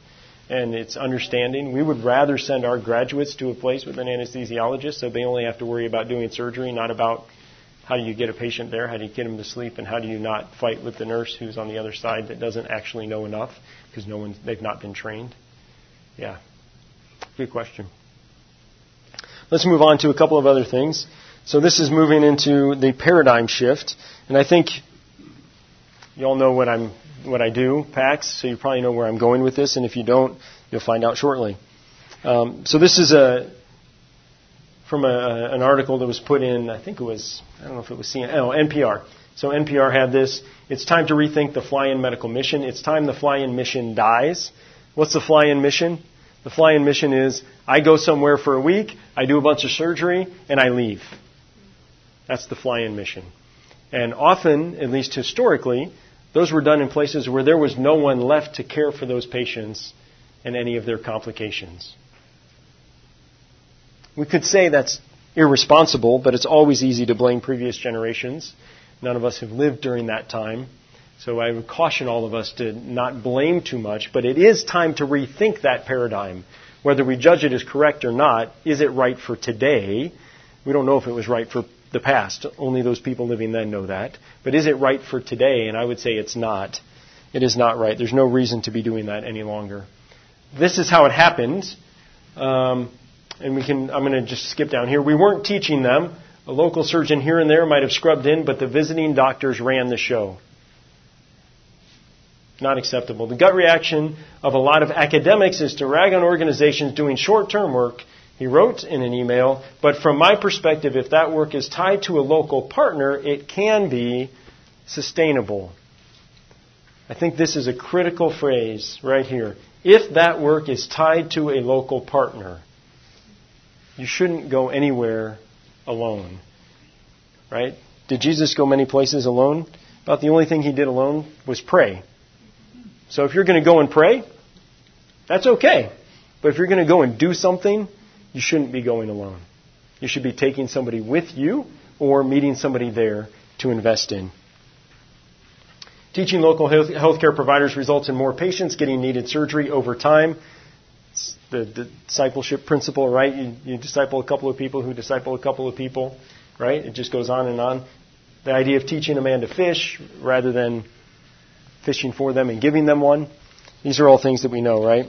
[SPEAKER 1] and it's understanding. We would rather send our graduates to a place with an anesthesiologist so they only have to worry about doing surgery, not about how do you get a patient there, how do you get them to sleep, and how do you not fight with the nurse who's on the other side that doesn't actually know enough because no one they've not been trained. Yeah, good question. Let's move on to a couple of other things. So this is moving into the paradigm shift, and I think you all know what I'm what I do, PAACS, so you probably know where I'm going with this, and if you don't, you'll find out shortly. Um, so this is a from a, an article that was put in, I think it was, I don't know if it was CNN, oh, NPR. So NPR had this. It's time to rethink the fly-in medical mission. It's time the fly-in mission dies. What's the fly-in mission? The fly-in mission is I go somewhere for a week, I do a bunch of surgery, and I leave. That's the fly-in mission. And often, at least historically, those were done in places where there was no one left to care for those patients and any of their complications. We could say that's irresponsible, but it's always easy to blame previous generations. None of us have lived during that time. So I would caution all of us to not blame too much, but it is time to rethink that paradigm. Whether we judge it as correct or not, is it right for today? We don't know if it was right for the past. Only those people living then know that. But is it right for today? And I would say it's not. It is not right. There's no reason to be doing that any longer. This is how it happened. Um, and we can, I'm going to just skip down here. We weren't teaching them. A local surgeon here and there might have scrubbed in, but the visiting doctors ran the show. Not acceptable. The gut reaction of a lot of academics is to rag on organizations doing short term work he wrote in an email, but from my perspective, if that work is tied to a local partner, it can be sustainable. I think this is a critical phrase right here. If that work is tied to a local partner, you shouldn't go anywhere alone. Right? Did Jesus go many places alone? About the only thing he did alone was pray. So if you're going to go and pray, that's okay. But if you're going to go and do something, you shouldn't be going alone. You should be taking somebody with you or meeting somebody there to invest in. Teaching local health healthcare providers results in more patients getting needed surgery over time. It's the, the discipleship principle, right? You, you disciple a couple of people who disciple a couple of people, right? It just goes on and on. The idea of teaching a man to fish rather than fishing for them and giving them one. These are all things that we know, right?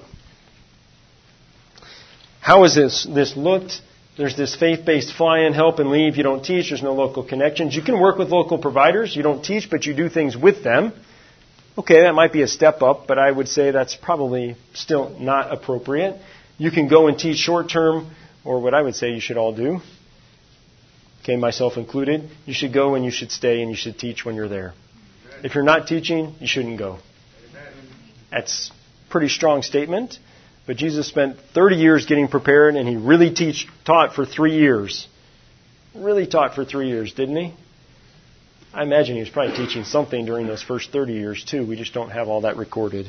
[SPEAKER 1] How has this, this looked? There's this faith-based fly-in, help and leave. You don't teach. There's no local connections. You can work with local providers. You don't teach, but you do things with them. Okay, that might be a step up, but I would say that's probably still not appropriate. You can go and teach short term, or what I would say you should all do. Okay, myself included. You should go and you should stay and you should teach when you're there. If you're not teaching, you shouldn't go. That's a pretty strong statement. But Jesus spent 30 years getting prepared, and he really teach, taught for three years. Really taught for three years, didn't he? I imagine he was probably teaching something during those first 30 years, too. We just don't have all that recorded.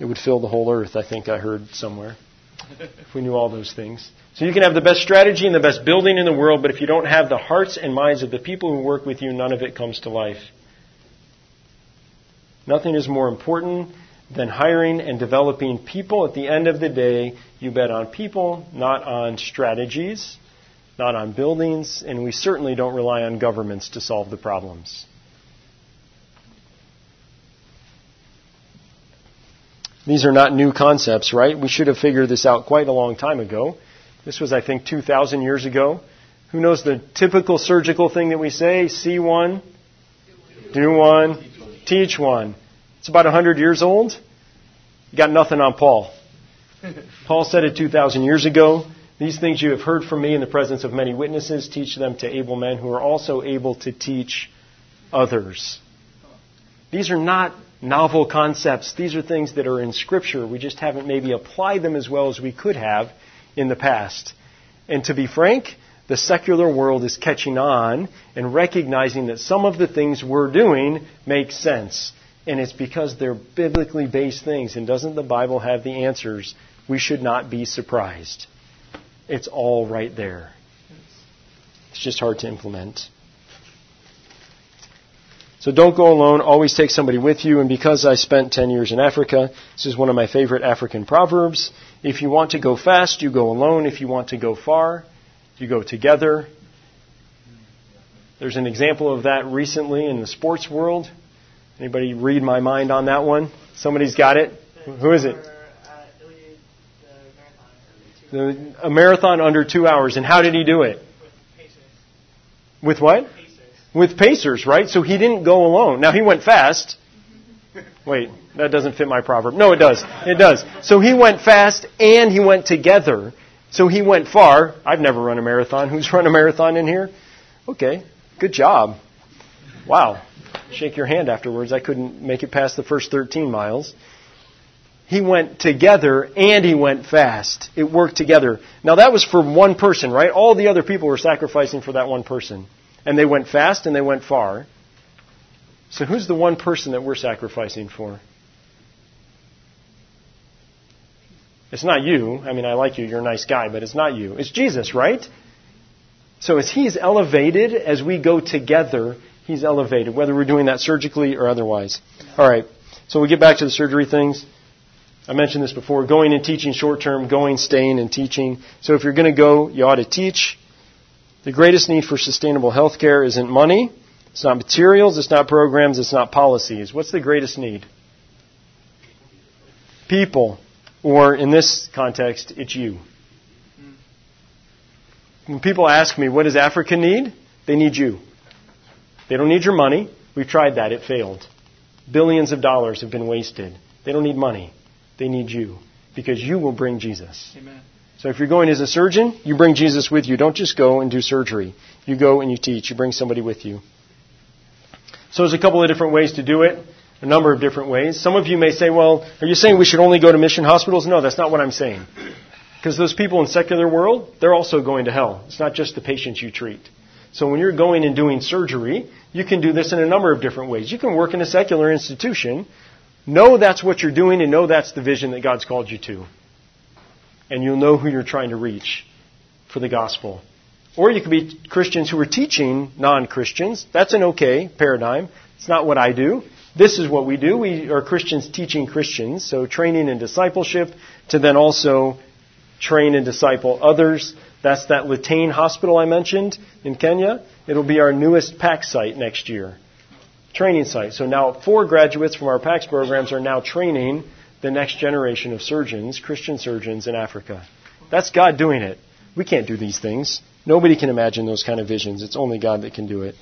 [SPEAKER 1] It would fill the whole earth, I think I heard somewhere, if we knew all those things. So you can have the best strategy and the best building in the world, but if you don't have the hearts and minds of the people who work with you, none of it comes to life. Nothing is more important than hiring and developing people. At the end of the day, You bet on people, not on strategies, not on buildings, and we certainly don't rely on governments to solve the problems. These are not new concepts, right? We should have figured this out quite a long time ago. This was, I think, 2,000 years ago. Who knows the typical surgical thing that we say? See one, do one, teach one. It's about 100 years old. You got nothing on Paul. Paul said it 2,000 years ago. These things you have heard from me in the presence of many witnesses, teach them to able men who are also able to teach others. These are not novel concepts. These are things that are in Scripture. We just haven't maybe applied them as well as we could have in the past. And to be frank, the secular world is catching on and recognizing that some of the things we're doing make sense. And it's because they're biblically based things. And doesn't the Bible have the answers? We should not be surprised. It's all right there. It's just hard to implement. So don't go alone. Always take somebody with you. And because I spent 10 years in Africa, this is one of my favorite African proverbs. If you want to go fast, you go alone. If you want to go far, you go together. There's an example of that recently in the sports world. Anybody read my mind on that one? Somebody's got it. Who is it? The, a marathon under two hours. And how did he do it? With what? With pacers, right? So he didn't go alone. Now he went fast. Wait, that doesn't fit my proverb. No, it does. It does. So he went fast and he went together. So he went far. I've never run a marathon. Who's run a marathon in here? Okay, good job. Wow. Shake your hand afterwards. I couldn't make it past the first 13 miles. He went together and he went fast. It worked together. Now that was for one person, right? All the other people were sacrificing for that one person. And they went fast and they went far. So who's the one person that we're sacrificing for? It's not you. I mean, I like you. You're a nice guy, but it's not you. It's Jesus, right? So as He's elevated, as we go together, He's elevated, whether we're doing that surgically or otherwise. All right. So we get back to the surgery things. I mentioned this before going and teaching short term, going, staying, and teaching. So if you're going to go, you ought to teach. The greatest need for sustainable health care isn't money, it's not materials, it's not programs, it's not policies. What's the greatest need? People. Or in this context, it's you. When people ask me, what does Africa need? They need you. They don't need your money. We've tried that. It failed. Billions of dollars have been wasted. They don't need money. They need you. Because you will bring Jesus.
[SPEAKER 11] Amen.
[SPEAKER 1] So if you're going as a surgeon, you bring Jesus with you. Don't just go and do surgery. You go and you teach. You bring somebody with you. So there's a couple of different ways to do it a number of different ways. Some of you may say, well, are you saying we should only go to mission hospitals? No, that's not what I'm saying. Because those people in secular world, they're also going to hell. It's not just the patients you treat. So when you're going and doing surgery, you can do this in a number of different ways. You can work in a secular institution, know that's what you're doing, and know that's the vision that God's called you to. And you'll know who you're trying to reach for the gospel. Or you could be Christians who are teaching non Christians. That's an okay paradigm. It's not what I do. This is what we do. We are Christians teaching Christians, so training and discipleship to then also train and disciple others. That's that Litein hospital I mentioned in Kenya. It'll be our newest PAACS site next year. Training site. So now four graduates from our PAACS programs are now training the next generation of surgeons, Christian surgeons in Africa. That's God doing it. We can't do these things. Nobody can imagine those kind of visions. It's only God that can do it.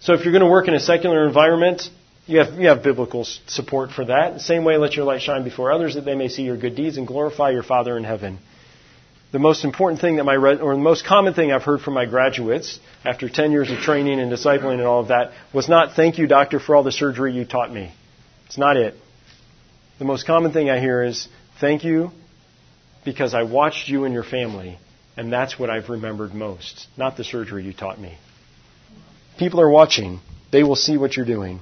[SPEAKER 1] So if you're going to work in a secular environment, you have, you have biblical support for that. The same way, let your light shine before others that they may see your good deeds and glorify your Father in heaven. The most important thing that my, or the most common thing I've heard from my graduates after 10 years of training and discipling and all of that was not, thank you, doctor, for all the surgery you taught me. It's not it. The most common thing I hear is, thank you because I watched you and your family, and that's what I've remembered most, not the surgery you taught me. People are watching. They will see what you're doing.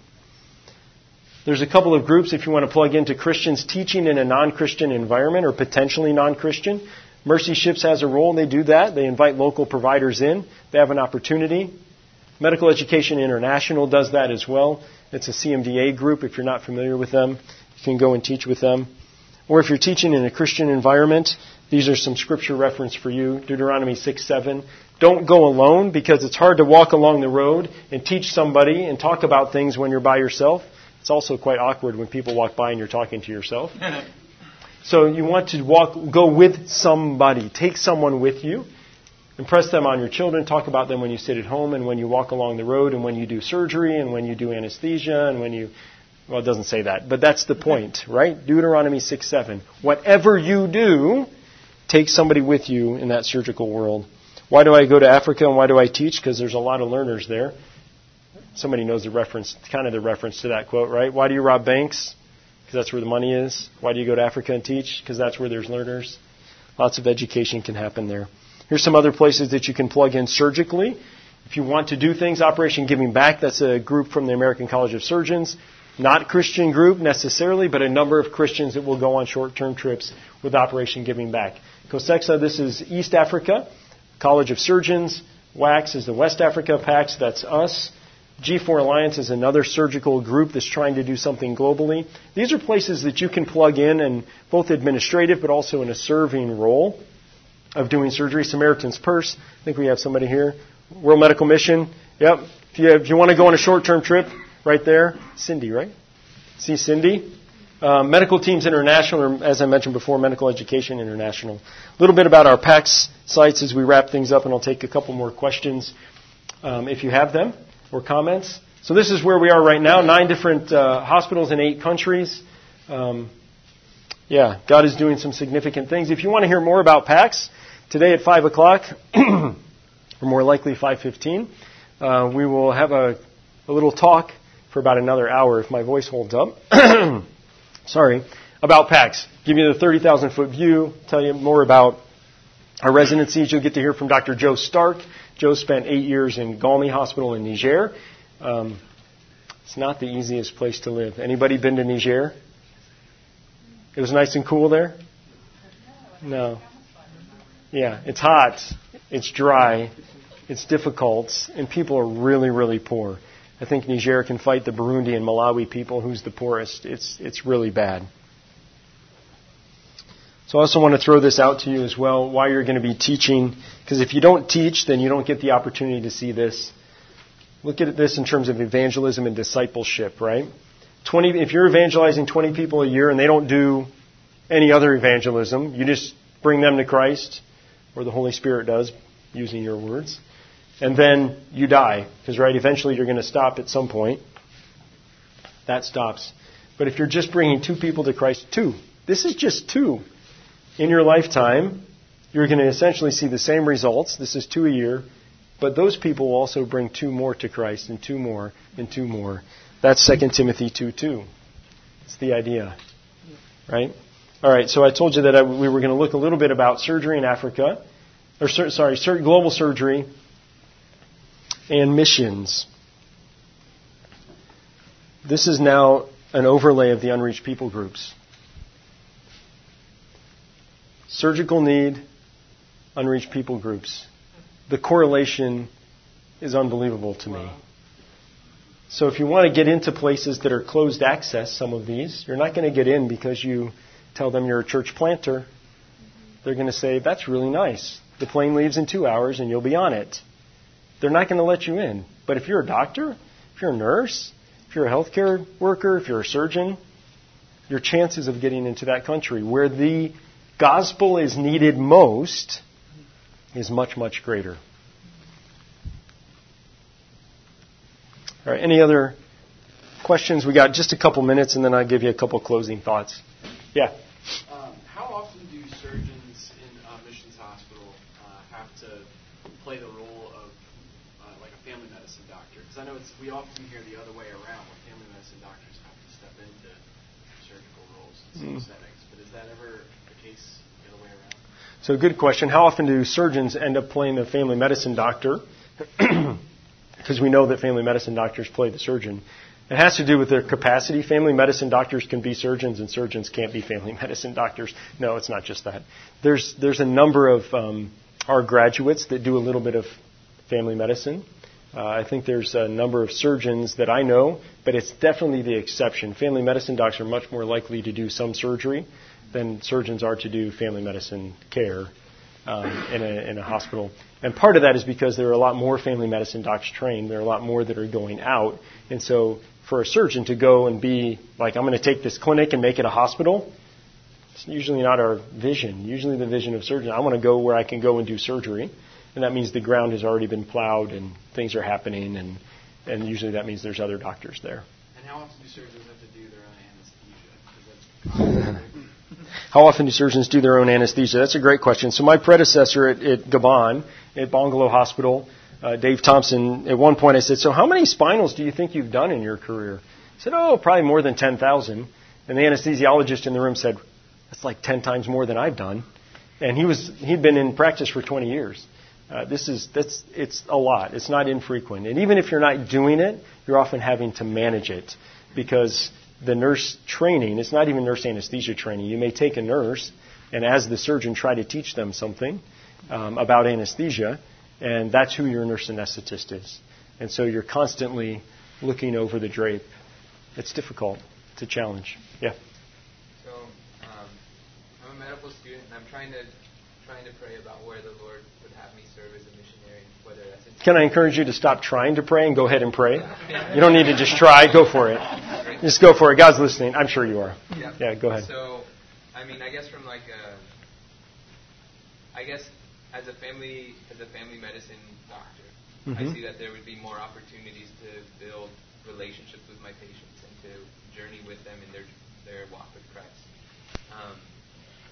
[SPEAKER 1] There's a couple of groups if you want to plug into Christians teaching in a non Christian environment or potentially non Christian. Mercy Ships has a role, and they do that. They invite local providers in, they have an opportunity. Medical Education International does that as well. It's a CMDA group. If you're not familiar with them, you can go and teach with them. Or if you're teaching in a Christian environment, these are some scripture reference for you. Deuteronomy 6 7. Don't go alone because it's hard to walk along the road and teach somebody and talk about things when you're by yourself. It's also quite awkward when people walk by and you're talking to yourself. so you want to walk, go with somebody. Take someone with you. Impress them on your children. Talk about them when you sit at home and when you walk along the road and when you do surgery and when you do anesthesia and when you well, it doesn't say that, but that's the point, right? Deuteronomy 6 7. Whatever you do, take somebody with you in that surgical world. Why do I go to Africa and why do I teach? Because there's a lot of learners there. Somebody knows the reference, kind of the reference to that quote, right? Why do you rob banks? Because that's where the money is. Why do you go to Africa and teach? Because that's where there's learners. Lots of education can happen there. Here's some other places that you can plug in surgically. If you want to do things, Operation Giving Back, that's a group from the American College of Surgeons. Not Christian group necessarily, but a number of Christians that will go on short-term trips with Operation Giving Back. COSECSA, this is East Africa, College of Surgeons. WACS is the West Africa PAACS, that's us. G4 Alliance is another surgical group that's trying to do something globally. These are places that you can plug in and both administrative but also in a serving role of doing surgery. Samaritan's Purse, I think we have somebody here. World Medical Mission, yep. If you, if you want to go on a short-term trip, right there. Cindy, right? See Cindy? Uh, Medical Teams International, or as I mentioned before, Medical Education International. A little bit about our PAACS sites as we wrap things up, and I'll take a couple more questions um, if you have them or comments. So this is where we are right now. Nine different uh, hospitals in eight countries. Um, yeah, God is doing some significant things. If you want to hear more about PAACS, today at 5 o'clock, or more likely 5.15, uh, we will have a, a little talk for about another hour if my voice holds up. Sorry. About PAACS. Give you the 30,000 foot view, tell you more about our residencies. You'll get to hear from Dr. Joe Stark. Joe spent eight years in Galmi Hospital in Niger. Um, it's not the easiest place to live. Anybody been to Niger? It was nice and cool there? No. Yeah, it's hot, it's dry, it's difficult, and people are really, really poor. I think Niger can fight the Burundi and Malawi people, who's the poorest. It's, it's really bad. So I also want to throw this out to you as well, why you're going to be teaching, because if you don't teach, then you don't get the opportunity to see this. Look at this in terms of evangelism and discipleship, right? 20, if you're evangelizing 20 people a year and they don't do any other evangelism, you just bring them to Christ, or the Holy Spirit does, using your words and then you die. Because, right, eventually you're going to stop at some point. That stops. But if you're just bringing two people to Christ, two, this is just two in your lifetime, you're going to essentially see the same results. This is two a year. But those people will also bring two more to Christ, and two more, and two more. That's 2 Timothy 2 2. It's the idea. Right? All right, so I told you that I, we were going to look a little bit about surgery in Africa, or sorry, global surgery and missions. This is now an overlay of the unreached people groups. Surgical need, unreached people groups. The correlation is unbelievable to me. So if you want to get into places that are closed access, some of these, you're not going to get in because you tell them you're a church planter. They're going to say, that's really nice. The plane leaves in two hours and you'll be on it they're not going to let you in. But if you're a doctor, if you're a nurse, if you're a healthcare worker, if you're a surgeon, your chances of getting into that country where the gospel is needed most is much, much greater. All right, any other questions? We got just a couple minutes, and then I'll give you a couple closing thoughts. Yeah.
[SPEAKER 11] Um, how often do surgeons in a missions hospital uh, have to play the role of uh, like a family medicine doctor? Because I know it's we often hear the other way around, where family medicine doctors have to step into roles in some mm. settings. But is that ever the case the other way around?
[SPEAKER 1] So, good question. How often do surgeons end up playing the family medicine doctor? Because we know that family medicine doctors play the surgeon. It has to do with their capacity. Family medicine doctors can be surgeons, and surgeons can't be family medicine doctors. No, it's not just that. There's there's a number of um, our graduates that do a little bit of family medicine. Uh, I think there's a number of surgeons that I know, but it's definitely the exception. Family medicine docs are much more likely to do some surgery than surgeons are to do family medicine care um, in, a, in a hospital. And part of that is because there are a lot more family medicine docs trained. There are a lot more that are going out. And so for a surgeon to go and be like, I'm going to take this clinic and make it a hospital, it's usually not our vision. Usually the vision of surgeon, I want to go where I can go and do surgery. And that means the ground has already been plowed and things are happening. And, and usually that means there's other doctors there.
[SPEAKER 11] And how often do surgeons have to do their own anesthesia?
[SPEAKER 1] How often do surgeons do their own anesthesia? That's a great question. So my predecessor at, at Gabon, at Bongolo Hospital, uh, Dave Thompson, at one point I said, so how many spinals do you think you've done in your career? He said, oh, probably more than 10,000. And the anesthesiologist in the room said, that's like 10 times more than I've done. And he was, he'd been in practice for 20 years. Uh, this is, that's, it's a lot. It's not infrequent. And even if you're not doing it, you're often having to manage it because the nurse training, it's not even nurse anesthesia training. You may take a nurse and as the surgeon try to teach them something um, about anesthesia, and that's who your nurse anesthetist is. And so you're constantly looking over the drape. It's difficult. It's a challenge. Yeah.
[SPEAKER 5] So, um, I'm a medical student, and I'm trying to trying to pray about where the Lord serve as a missionary, whether that's in
[SPEAKER 1] Can I encourage you to stop trying to pray and go ahead and pray? You don't need to just try. Go for it. Just go for it. God's listening. I'm sure you are.
[SPEAKER 5] Yeah.
[SPEAKER 1] Yeah, go ahead.
[SPEAKER 5] So, I mean, I guess from like a, I guess as a family as a family medicine doctor, I
[SPEAKER 1] Mhm.
[SPEAKER 5] see that there would be more opportunities to build relationships with my patients and to journey with them in their their walk with Christ. Um,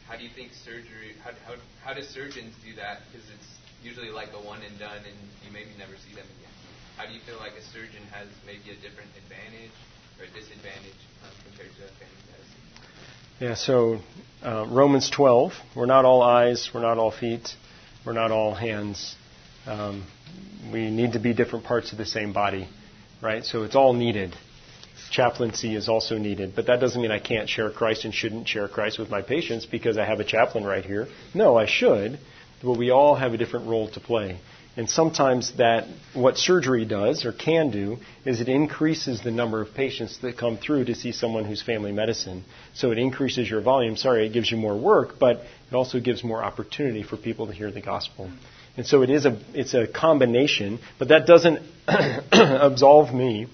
[SPEAKER 5] how do you think surgery? How, how, how do surgeons do that? Because it's usually like a one and done, and you maybe never see them again. How do you feel like a surgeon has maybe a different advantage or disadvantage um, compared to a family medicine?
[SPEAKER 1] Yeah, so uh, Romans 12, we're not all eyes, we're not all feet, we're not all hands. Um, we need to be different parts of the same body, right? So it's all needed. Chaplaincy is also needed, but that doesn't mean I can't share Christ and shouldn't share Christ with my patients because I have a chaplain right here. No, I should, but we all have a different role to play. And sometimes that, what surgery does or can do is it increases the number of patients that come through to see someone who's family medicine. So it increases your volume. Sorry, it gives you more work, but it also gives more opportunity for people to hear the gospel. And so it is a, it's a combination, but that doesn't absolve me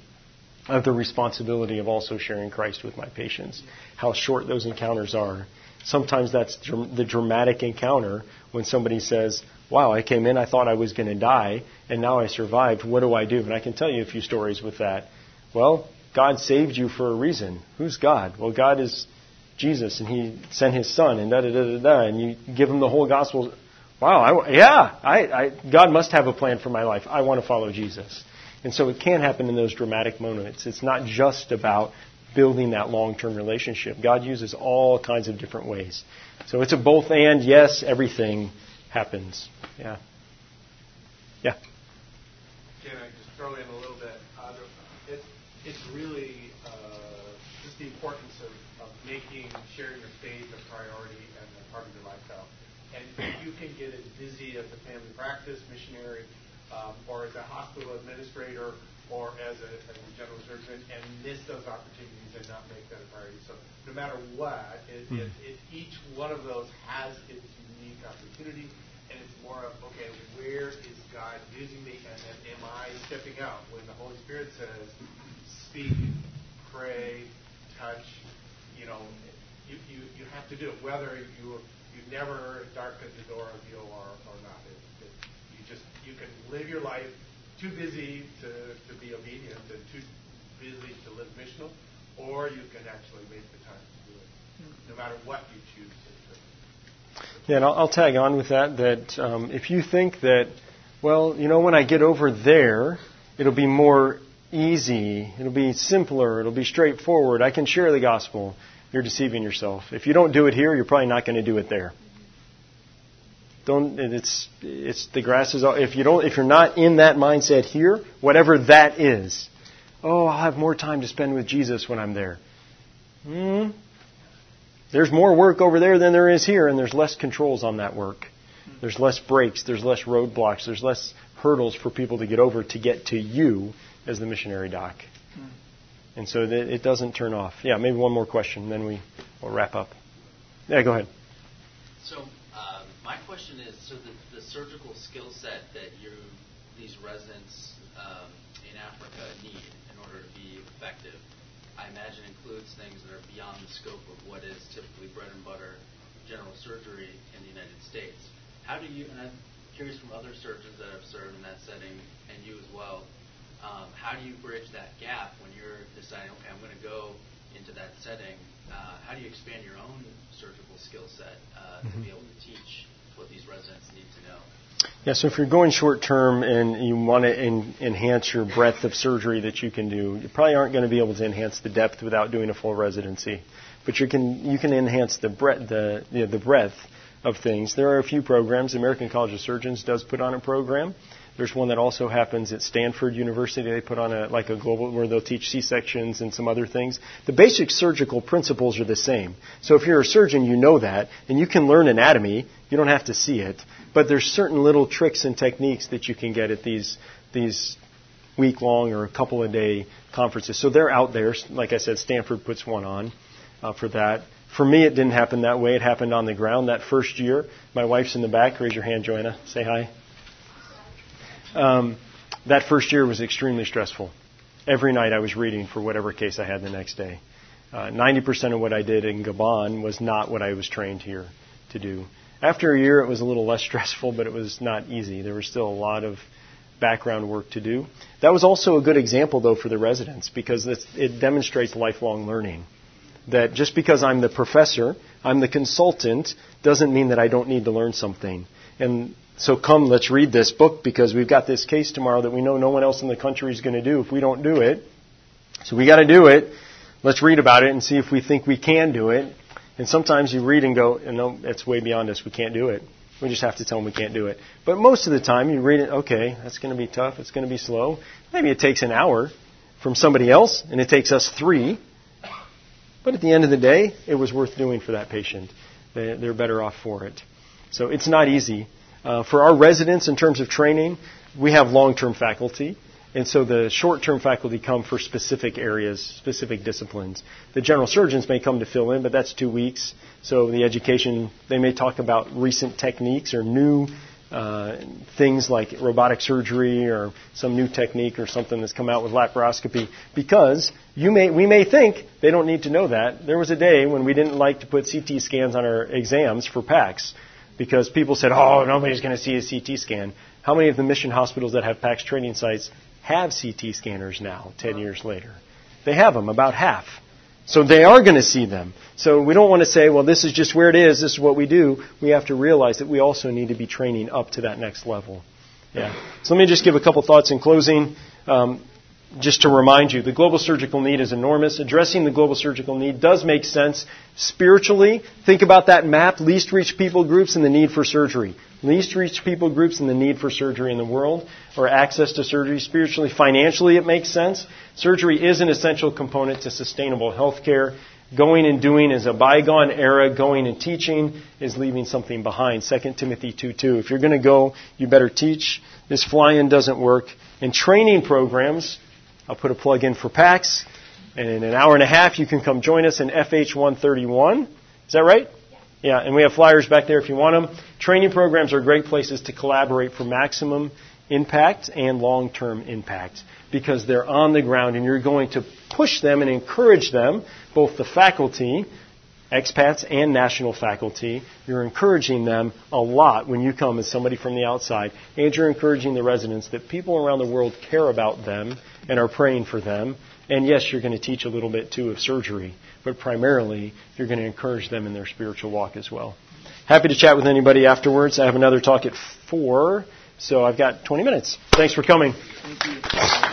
[SPEAKER 1] of the responsibility of also sharing Christ with my patients. How short those encounters are. Sometimes that's the dramatic encounter when somebody says, Wow, I came in, I thought I was going to die, and now I survived. What do I do? And I can tell you a few stories with that. Well, God saved you for a reason. Who's God? Well, God is Jesus, and He sent His Son, and da da da da da, and you give Him the whole gospel. Wow, I, yeah, I, I, God must have a plan for my life. I want to follow Jesus. And so it can happen in those dramatic moments. It's not just about building that long term relationship. God uses all kinds of different ways. So it's a both and, yes, everything happens. Yeah. Yeah.
[SPEAKER 6] Can I just throw in a little bit? Uh, it, it's really uh, just the importance of, of making sharing your faith a priority and a part of your lifestyle. And if you can get as busy as a family practice missionary, um, or as a hospital administrator, or as a, as a general surgeon, and miss those opportunities and not make that a priority. So no matter what, it,
[SPEAKER 1] Hmm.
[SPEAKER 6] it, it, each one of those has its unique opportunity, and it's more of okay, where is God using me, and then am I stepping out when the Holy Spirit says, speak, pray, touch, you know, you, you, you have to do it, whether you you've never darkened the door of you or, or not. It, it, you just you can live your life too busy to, to be obedient and too busy to live missional, or you can actually make the time to do it, no matter what you choose to do.
[SPEAKER 1] Yeah, and I'll, I'll tag on with that. That um, if you think that, well, you know, when I get over there, it'll be more easy, it'll be simpler, it'll be straightforward. I can share the gospel. You're deceiving yourself. If you don't do it here, you're probably not going to do it there. Don't. It's it's the grass is. all- If you don't, if you're not in that mindset here, whatever that is, oh, I'll have more time to spend with Jesus when I'm there. Hmm. There's more work over there than there is here, and there's less controls on that work. There's less breaks, there's less roadblocks, there's less hurdles for people to get over to get to you as the missionary doc. And so that it doesn't turn off. Yeah, maybe one more question, then we will wrap up. Yeah, go ahead.
[SPEAKER 9] So my question is, so the, the surgical skill set that you, these residents um, in Africa need in order to be effective, I imagine includes things that are beyond the scope of what is typically bread and butter general surgery in the United States. How do you, and I'm curious from other surgeons that have served in that setting, and you as well, um, how do you bridge that gap when you're deciding, okay, I'm going to go into that setting? Uh, how do you expand your own surgical skill set uh,
[SPEAKER 1] Mm-hmm.
[SPEAKER 9] to be able to teach what these residents need to know?
[SPEAKER 1] Yeah, so if you're going short term and you want to en- enhance your breadth of surgery that you can do, you probably aren't going to be able to enhance the depth without doing a full residency. But you can you can enhance the breadth the you know, the breadth of things. There are a few programs. The American College of Surgeons does put on a program. There's one that also happens at Stanford University. They put on a like a global where they'll teach C-sections and some other things. The basic surgical principles are the same. So if you're a surgeon, you know that, and you can learn anatomy. You don't have to see it, but there's certain little tricks and techniques that you can get at these these week long or a couple of day conferences. So they're out there. Like I said, Stanford puts one on uh, for that. For me, it didn't happen that way. It happened on the ground that first year. My wife's in the back. Raise your hand, Joanna. Say hi. Um, that first year was extremely stressful. Every night I was reading for whatever case I had the next day. Uh, 90% of what I did in Gabon was not what I was trained here to do. After a year, it was a little less stressful, but it was not easy. There was still a lot of background work to do. That was also a good example, though, for the residents because it demonstrates lifelong learning. That just because I'm the professor, I'm the consultant, doesn't mean that I don't need to learn something. And so come, let's read this book because we've got this case tomorrow that we know no one else in the country is going to do if we don't do it. So we got to do it. Let's read about it and see if we think we can do it. And sometimes you read and go, no, it's way beyond us. We can't do it. We just have to tell them we can't do it. But most of the time you read it, okay, that's going to be tough. It's going to be slow. Maybe it takes an hour from somebody else and it takes us three. But at the end of the day, it was worth doing for that patient. They're better off for it. So it's not easy. Uh, for our residents, in terms of training, we have long-term faculty, and so the short-term faculty come for specific areas, specific disciplines. The general surgeons may come to fill in, but that's two weeks. So the education, they may talk about recent techniques or new uh, things like robotic surgery or some new technique or something that's come out with laparoscopy because you may, we may think they don't need to know that. There was a day when we didn't like to put CT scans on our exams for PAACS because people said, oh, nobody's going to see a CT scan. How many of the mission hospitals that have PAACS training sites have CT scanners now, 10 years later? They have them, about half. So they are going to see them. So we don't want to say, well, this is just where it is, this is what we do. We have to realize that we also need to be training up to that next level. Yeah. So let me just give a couple thoughts in closing. Um, just to remind you, the global surgical need is enormous. Addressing the global surgical need does make sense spiritually. Think about that map, least reached people groups and the need for surgery. Least reached people groups and the need for surgery in the world, or access to surgery. Spiritually, financially, it makes sense. Surgery is an essential component to sustainable health care. Going and doing is a bygone era. Going and teaching is leaving something behind. 2 Timothy 2.2. If you're going to go, you better teach. This fly-in doesn't work. And training programs, I'll put a plug in for PAACS. And in an hour and a half, you can come join us in FH 131. Is that right? Yeah, and we have flyers back there if you want them. Training programs are great places to collaborate for maximum impact and long term impact because they're on the ground and you're going to push them and encourage them, both the faculty, expats, and national faculty. You're encouraging them a lot when you come as somebody from the outside, and you're encouraging the residents that people around the world care about them and are praying for them. And yes, you're going to teach a little bit too of surgery, but primarily you're going to encourage them in their spiritual walk as well. Happy to chat with anybody afterwards. I have another talk at 4, so I've got 20 minutes. Thanks for coming.
[SPEAKER 7] Thank.